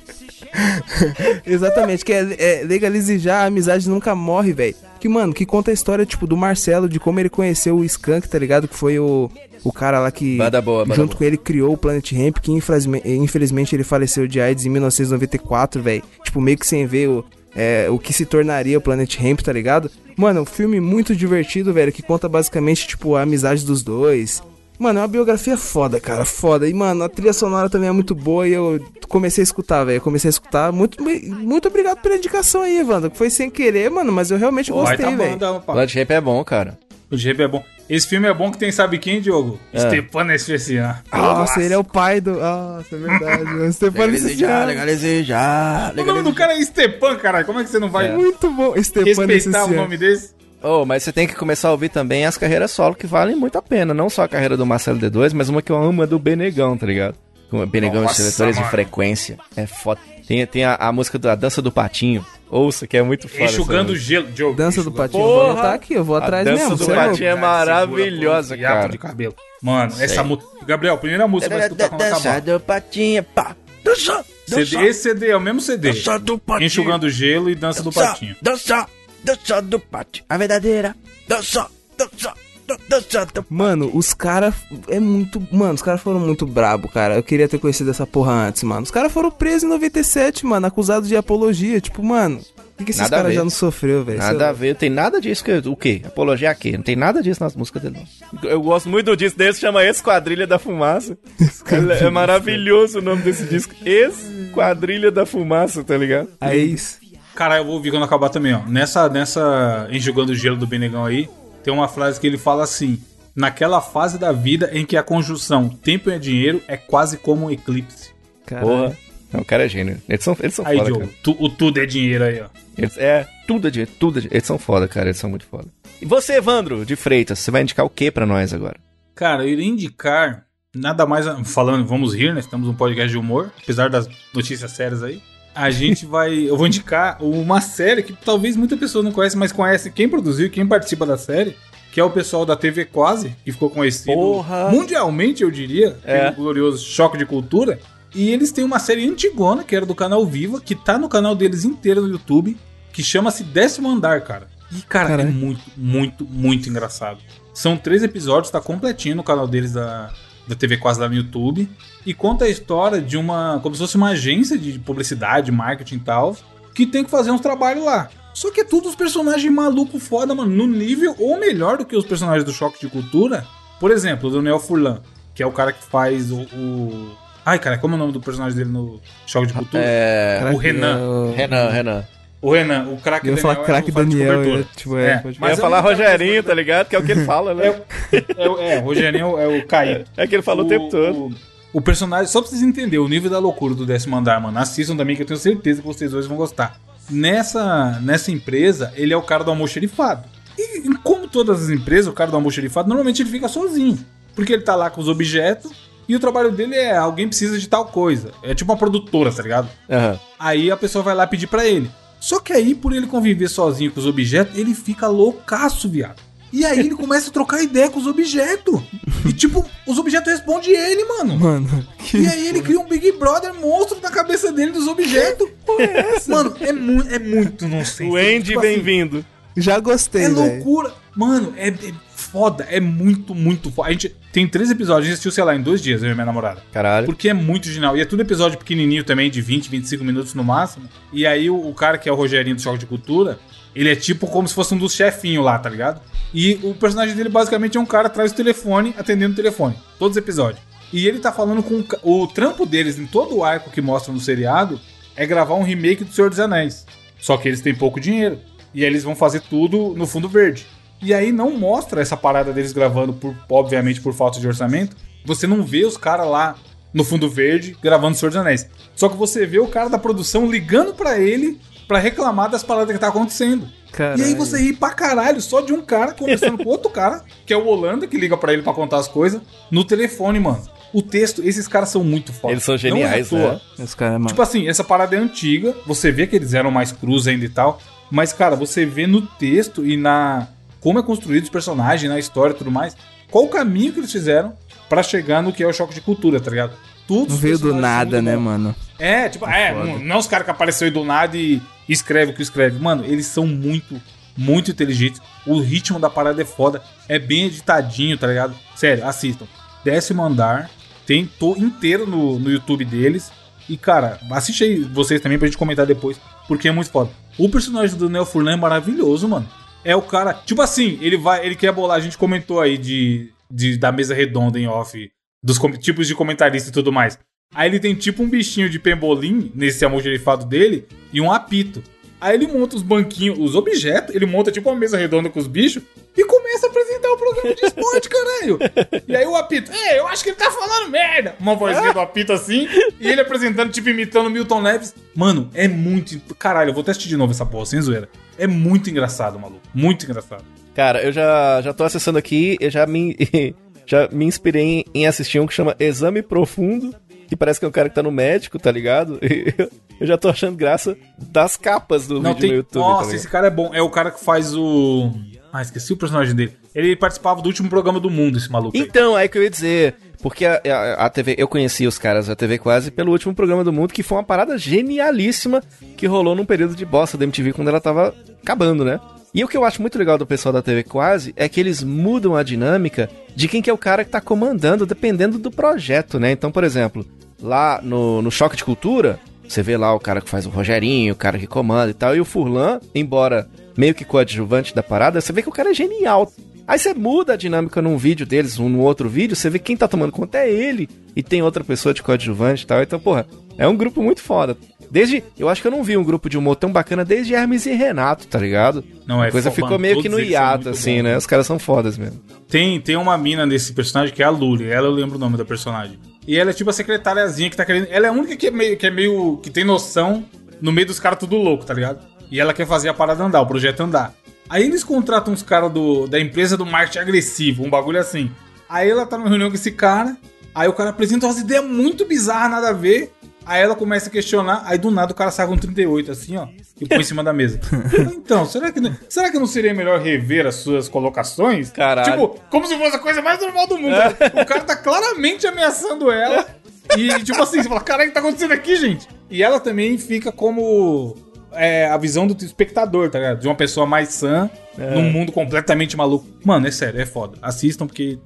Exatamente, que é, é legalize já, a amizade nunca morre, velho. Que, mano, que conta a história, tipo, do Marcelo, de como ele conheceu o Skank, tá ligado? Que foi o, o cara lá que, Banda boa, banda junto boa. com ele, criou o Planet Ramp, que infelizmente ele faleceu de AIDS em 1994, velho. Tipo, meio que sem ver o, é, o que se tornaria o Planet Ramp, tá ligado? Mano, um filme muito divertido, velho, que conta basicamente, tipo, a amizade dos dois. Mano, é uma biografia foda, cara, foda. E, mano, a trilha sonora também é muito boa e eu comecei a escutar, velho. Comecei a escutar. Muito, muito obrigado pela indicação aí, Evandro. Foi sem querer, mano, mas eu realmente Vai gostei, tá velho. Planet Ramp é bom, cara. O Jeep é bom. Esse filme é bom que tem, sabe quem, Diogo? É. Stepan Especial. Nossa, ele é o pai do. Nossa, é verdade. mano. Stefano Ciciano. legalizei já. O nome do cara é Stepan, caralho. Como é que você não vai Muito bom. Stefano respeitar o nome desse? Oh, mas você tem que começar a ouvir também as carreiras solo que valem muito a pena. Não só a carreira do Marcelo D2, mas uma que eu amo é do Benegão, tá ligado? Com o Benegão Nossa, e seletores de frequência. É foda. Tem, tem a, a música da Dança do Patinho. Ouça, que é muito foda. Enxugando gelo, Diogo. Dança do Patinho. Eu vou Porra! anotar aqui, eu vou atrás dança mesmo. do você é Patinho louco. é maravilhosa, com o cara. de cabelo. Mano, essa música. Gabriel, primeira música que vai escutar quando Dança acabar. do Patinho, pá. Dança, CD, esse CD é o mesmo CD. dança do Patinho. Enxugando gelo e dança do Dança, patinho. Dança, dança do Patinho. A verdadeira. Dança, dança, dan- dança do Mano, os caras é muito. Mano, os caras foram muito brabo, cara. Eu queria ter conhecido essa porra antes, mano. Os caras foram presos em 97, mano, acusados de apologia. Tipo, mano, o que, que esses caras já não sofreu, velho? Nada a ver, tem nada disso que. O quê? Apologia a quê? Não tem nada disso nas músicas dele, não. Eu gosto muito do disco desse, chama Esquadrilha da Fumaça. é, é maravilhoso o nome desse disco. Esquadrilha da Fumaça, tá ligado? É isso. Cara, eu vou ouvir quando acabar também, ó. Nessa, nessa Enxugando Gelo do Benegão aí, tem uma frase que ele fala assim: Naquela fase da vida em que a conjunção tempo é dinheiro é quase como um eclipse. Caralho. Porra. Não, o cara é gênio. Eles são, eles são Aí, foda, tu- o tudo é dinheiro aí, ó. Eles, é, tudo é dinheiro, tudo é dinheiro. Eles são foda, cara. Eles são muito foda. E você, Evandro, de Freitas, você vai indicar o que pra nós agora? Cara, eu iria indicar nada mais falando, vamos rir, né? Estamos num podcast de humor, apesar das notícias sérias aí. A gente vai, eu vou indicar uma série que talvez muita pessoa não conhece, mas conhece quem produziu, quem participa da série, que é o pessoal da TV Quase, que ficou conhecido Porra! mundialmente, eu diria, É. pelo glorioso Choque de Cultura. E eles têm uma série antigona, que era do canal Viva, que tá no canal deles inteiro no YouTube, que chama-se Décimo Andar, cara. E, cara, Caralho. é muito, muito, muito engraçado. São três episódios, tá completinho no canal deles da, da TV Quase lá no YouTube. E conta a história de uma. como se fosse uma agência de publicidade, marketing e tal, que tem que fazer uns trabalhos lá. Só que é tudo os personagens maluco foda, mano, no nível ou melhor do que os personagens do Choque de Cultura. Por exemplo, o Daniel Furlan, que é o cara que faz o. o- Ai, cara, como é o nome do personagem dele no Choque de Cultura? É. O Renan. eu- Renan, Renan. O Renan, o craque Eu ia falar Daniel é craque o Daniel, eu, tipo, é, É, mas eu ia falar é Rogerinho, tá ligado? Que é o que ele fala, né? É, o- é, o Rogerinho é o Caíto. É que ele falou o tempo todo. O, o personagem, só pra vocês entenderem o nível da loucura do décimo andar, mano. Assistam também, que eu tenho certeza que vocês dois vão gostar. Nessa, nessa empresa, ele é o cara do almoxerifado. E e como todas as empresas, o cara do almoxerifado, normalmente ele fica sozinho. Porque ele tá lá com os objetos e o trabalho dele é alguém precisa de tal coisa. É tipo uma produtora, tá ligado? Aham. Aí a pessoa vai lá pedir pra ele. Só que aí, por ele conviver sozinho com os objetos, ele fica loucaço, viado. E aí ele começa a trocar ideia com os objetos. E tipo, os objetos respondem ele, mano. Mano, que. E aí ele cria um Big Brother monstro na cabeça dele dos objetos. Mano, é, mu é muito nonsense. O Andy, Tipo assim, bem-vindo. Já gostei, É velho. loucura. Mano, é, é foda. É muito, muito foda. A gente tem três episódios. A gente assistiu, sei lá, em dois dias, eu e minha namorada. Caralho. Porque é muito genial. E é tudo episódio pequenininho também, de 20, 25 minutos no máximo. E aí o, o cara que é o Rogerinho do Choque de Cultura, ele é tipo como se fosse um dos chefinhos lá, tá ligado? E o personagem dele basicamente é um cara atrás do telefone, atendendo o telefone. Todos os episódios. E ele tá falando com o o trampo deles em todo o arco que mostra no seriado é gravar um remake do Senhor dos Anéis. Só que eles têm pouco dinheiro. E aí eles vão fazer tudo no fundo verde. E aí não mostra essa parada deles gravando, por, obviamente por falta de orçamento. Você não vê os caras lá no fundo verde gravando Senhor dos Anéis. Só que você vê o cara da produção ligando pra ele pra reclamar das paradas que tá acontecendo. Caralho. E aí você ri pra caralho só de um cara conversando com outro cara, que é o Holanda, que liga pra ele pra contar as coisas, no telefone, mano. O texto, esses caras são muito foda. Eles são Não é geniais, toa. né? Os caras, mano. Tipo assim, essa parada é antiga, você vê que eles eram mais crus ainda e tal, mas, cara, você vê no texto e na. como é construído os personagens, na história e tudo mais, qual o caminho que eles fizeram pra chegar no que é o choque de cultura, tá ligado? Todos Não veio do nada, né, mano? É, tipo, é, foda. não, não é os caras que apareceu aí do nada e escreve o que escreve. Mano, eles são muito, muito inteligentes. O ritmo da parada é foda. É bem editadinho, tá ligado? Sério, assistam. Décimo andar. Tem to inteiro no, no YouTube deles. E, cara, assiste aí vocês também pra gente comentar depois. Porque é muito foda. O personagem do Neo Furlan é maravilhoso, mano. É o cara. Tipo assim, ele vai. Ele quer bolar. A gente comentou aí de, de da mesa redonda em off. Dos tipos de comentarista e tudo mais. Aí ele tem tipo um bichinho de pembolim nesse almoxerifado dele e um apito. Aí ele monta os banquinhos, os objetos, ele monta tipo uma mesa redonda com os bichos e começa a apresentar o programa de esporte, caralho. E aí o apito, é, eu acho que ele tá falando merda. Uma vozinha do apito assim, e ele apresentando, tipo, imitando Milton Neves. Mano, é muito. Caralho, eu vou testar de novo essa porra, sem zoeira. É muito engraçado, maluco. Muito engraçado. Cara, eu já, já tô acessando aqui, eu já me, já me inspirei em assistir um que chama Exame Profundo, que parece que é um cara que tá no médico, tá ligado? Eu já tô achando graça das capas do Não, vídeo tem. no YouTube. Nossa, tá ligado? esse cara é bom. É o cara que faz o. Ah, esqueci o personagem dele. Ele participava do último programa do mundo, esse maluco. aí. Então, é que eu ia dizer. Porque a, a, a TV, eu conheci os caras da TV Quase pelo último programa do mundo, que foi uma parada genialíssima que rolou num período de bosta da MTV quando ela tava acabando, né? E o que eu acho muito legal do pessoal da TV Quase é que eles mudam a dinâmica de quem que é o cara que tá comandando, dependendo do projeto, né? Então, por exemplo, lá no, no Choque de Cultura, você vê lá o cara que faz o Rogerinho, o cara que comanda e tal, e o Furlan, embora meio que coadjuvante da parada, você vê que o cara é genial. Aí você muda a dinâmica num vídeo deles, um no outro vídeo, você vê que quem tá tomando conta é ele, e tem outra pessoa de coadjuvante e tal. Então, porra, é um grupo muito foda. Desde, eu acho que eu não vi um grupo de humor tão bacana desde Hermes e Renato, tá ligado? Não, é a coisa ficou meio que no hiato, assim, bons, né? né? Os caras são fodas mesmo. Tem, tem uma mina nesse personagem que é a Luli. Ela eu lembro o nome da personagem. E ela é tipo a secretariazinha que tá querendo. Ela é a única que é meio. Que, é meio, que tem noção no meio dos caras tudo louco, tá ligado? E ela quer fazer a parada andar, o projeto andar. Aí eles contratam uns caras da empresa do marketing agressivo, um bagulho assim. Aí ela tá numa reunião com esse cara. Aí o cara apresenta umas ideias muito bizarras, nada a ver. Aí ela começa a questionar, aí do nada o cara sai com 38, assim, ó, e põe em cima da mesa. então, será que, não- será que não seria melhor rever as suas colocações? Caralho. Tipo, como se fosse a coisa mais normal do mundo. né? O cara tá claramente ameaçando ela. E, tipo assim, você fala, caralho, o que tá acontecendo aqui, gente? E ela também fica como é, a visão do espectador, tá ligado? De uma pessoa mais sã, num mundo completamente maluco. Mano, é sério, é foda. Assistam, porque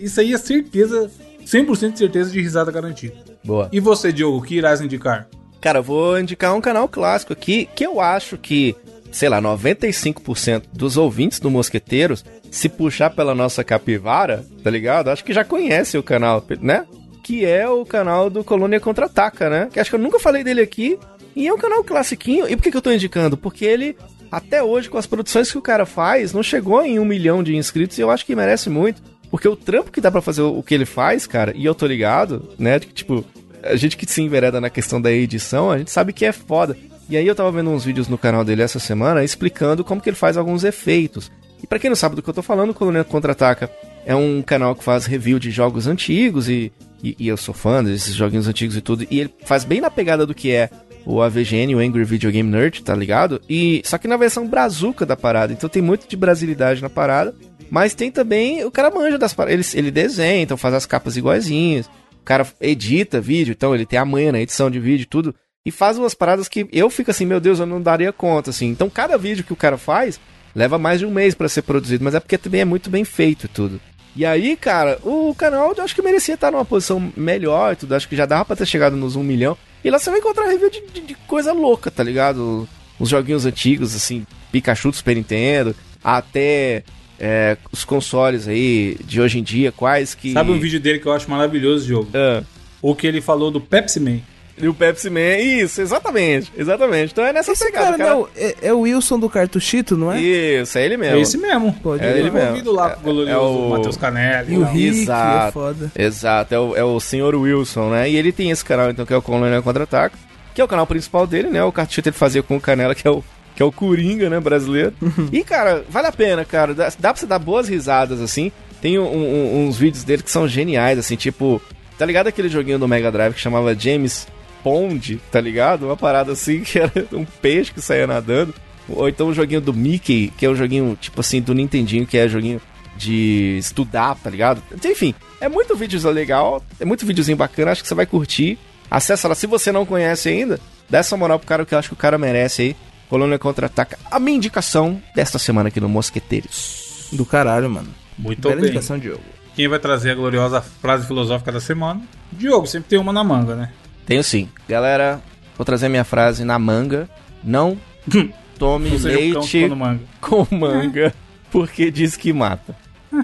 isso aí é certeza, 100% de certeza de risada garantida. Boa. E você, Diogo, o que irás indicar? Cara, eu vou indicar um canal clássico aqui que eu acho que, sei lá, 95% dos ouvintes do Mosqueteiros, se puxar pela nossa capivara, tá ligado? Acho que já conhece o canal, né? Que é o canal do Colônia Contra-Ataca, né? Que acho que eu nunca falei dele aqui. E é um canal classiquinho. E por que, que eu tô indicando? Porque ele, até hoje, com as produções que o cara faz, não chegou em um milhão de inscritos e eu acho que merece muito. Porque o trampo que dá pra fazer o que ele faz, cara, e eu tô ligado, né? Tipo, a gente que se envereda na questão da edição, a gente sabe que é foda. E aí eu tava vendo uns vídeos no canal dele essa semana explicando como que ele faz alguns efeitos. E pra quem não sabe do que eu tô falando, o Colônia Contra-Ataca é um canal que faz review de jogos antigos e, e, e eu sou fã desses joguinhos antigos e tudo. E ele faz bem na pegada do que é o AVGN, o Angry Video Game Nerd, tá ligado? E só que na versão brazuca da parada. Então tem muito de brasilidade na parada. Mas tem também. O cara manja das paradas. Ele, ele desenha, então faz as capas iguaizinhas. O cara edita vídeo, então ele tem a manha na edição de vídeo tudo. E faz umas paradas que eu fico assim, meu Deus, eu não daria conta, assim. Então cada vídeo que o cara faz leva mais de um mês pra ser produzido, mas é porque também é muito bem feito tudo. E aí, cara, o canal eu acho que merecia estar numa posição melhor e tudo. Acho que já dava pra ter chegado nos 1 milhão. E lá você vai encontrar review de, de- de coisa louca, tá ligado? Os joguinhos antigos, assim, Pikachu do Super Nintendo, até é, os consoles aí de hoje em dia, quais que. Sabe um vídeo dele que eu acho maravilhoso, Diogo? Ah, O que ele falou do Pepsi Man. e o Pepsi Man, isso, exatamente, exatamente. Então é nessa Esse pegada, cara, não, é, é o Wilson do Cartuchito, não é? Isso, é ele mesmo. É esse mesmo. Pode É ir. ele mesmo. Lá com o glorioso É o- Matheus Canelli. E o. Rick, Exato. é foda. Exato, é o, é o Sr. Wilson, né? E ele tem esse canal, então, que é o Colônia Contra-Ataque, que é o canal principal dele, né? O Cartuchito ele fazia com o Canela, que é o, que é o Coringa, né, brasileiro. e, cara, vale a pena, cara. Dá, dá pra você dar boas risadas, assim. Tem um- um- uns vídeos dele que são geniais, assim, tipo... Tá ligado aquele joguinho do Mega Drive que chamava James Pond, tá ligado? Uma parada assim, que era um peixe que saía nadando. Ou então o joguinho do Mickey, que é um joguinho, tipo assim, do Nintendinho, que é joguinho de estudar, tá ligado? Enfim, é muito vídeo legal, é muito videozinho bacana, acho que você vai curtir. Acessa lá, se você não conhece ainda, dá essa moral pro cara que eu acho que o cara merece aí. Colônia Contra-Ataca, a minha indicação desta semana aqui no Mosqueteiros. Do caralho, mano. Muito Bela bem. indicação, Diogo. Quem vai trazer a gloriosa frase filosófica da semana? Diogo, sempre tem uma na manga, né? Tenho sim. Galera, vou trazer minha frase na manga. Não tome Ou seja, leite manga. com manga, porque diz que mata.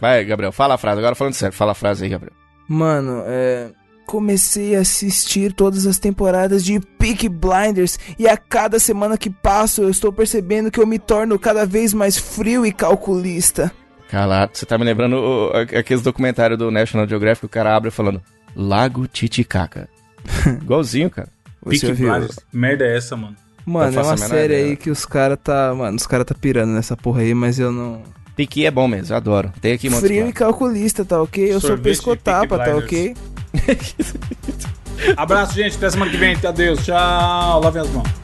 Vai, Gabriel, fala a frase. Agora falando sério, fala a frase aí, Gabriel. Mano, é. Comecei a assistir todas as temporadas de Peak Blinders e a cada semana que passo eu estou percebendo que eu me torno cada vez mais frio e calculista. Calado, você tá me lembrando o- aqueles documentários do National Geographic, o cara abre falando Lago Titicaca. Igualzinho, cara. Ouviu? Blinders. Merda é essa, mano? Mano, é uma série ideia. aí que os caras tá. Mano, os caras tá pirando nessa porra aí, mas eu não. Piqui é bom mesmo, eu adoro. Tem aqui Frio e calculista, tá ok? Eu sou Sorvete de pescotapa, tá ok? Abraço, gente. Até semana que vem. Adeus. Tchau. Lavem as mãos.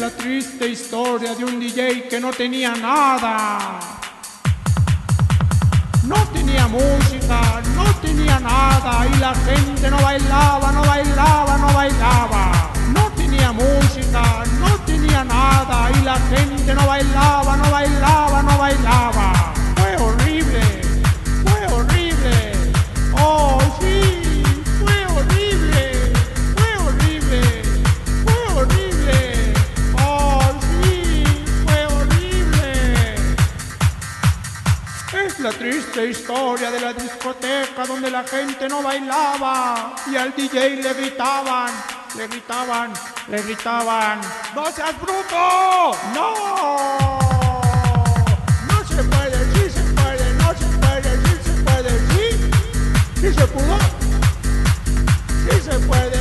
La triste historia de un DJ que no tenía nada. No tenía música, no tenía nada y la gente no bailaba, no bailaba, no bailaba. No tenía música, no tenía nada y la gente no bailaba, no bailaba, no bailaba. Triste historia de la discoteca donde la gente no bailaba y al DJ le gritaban, le gritaban, le gritaban, ¡No seas bruto! ¡No! No se puede, sí se puede, no se puede, sí se puede, sí. Sí se pudo. Sí se puede,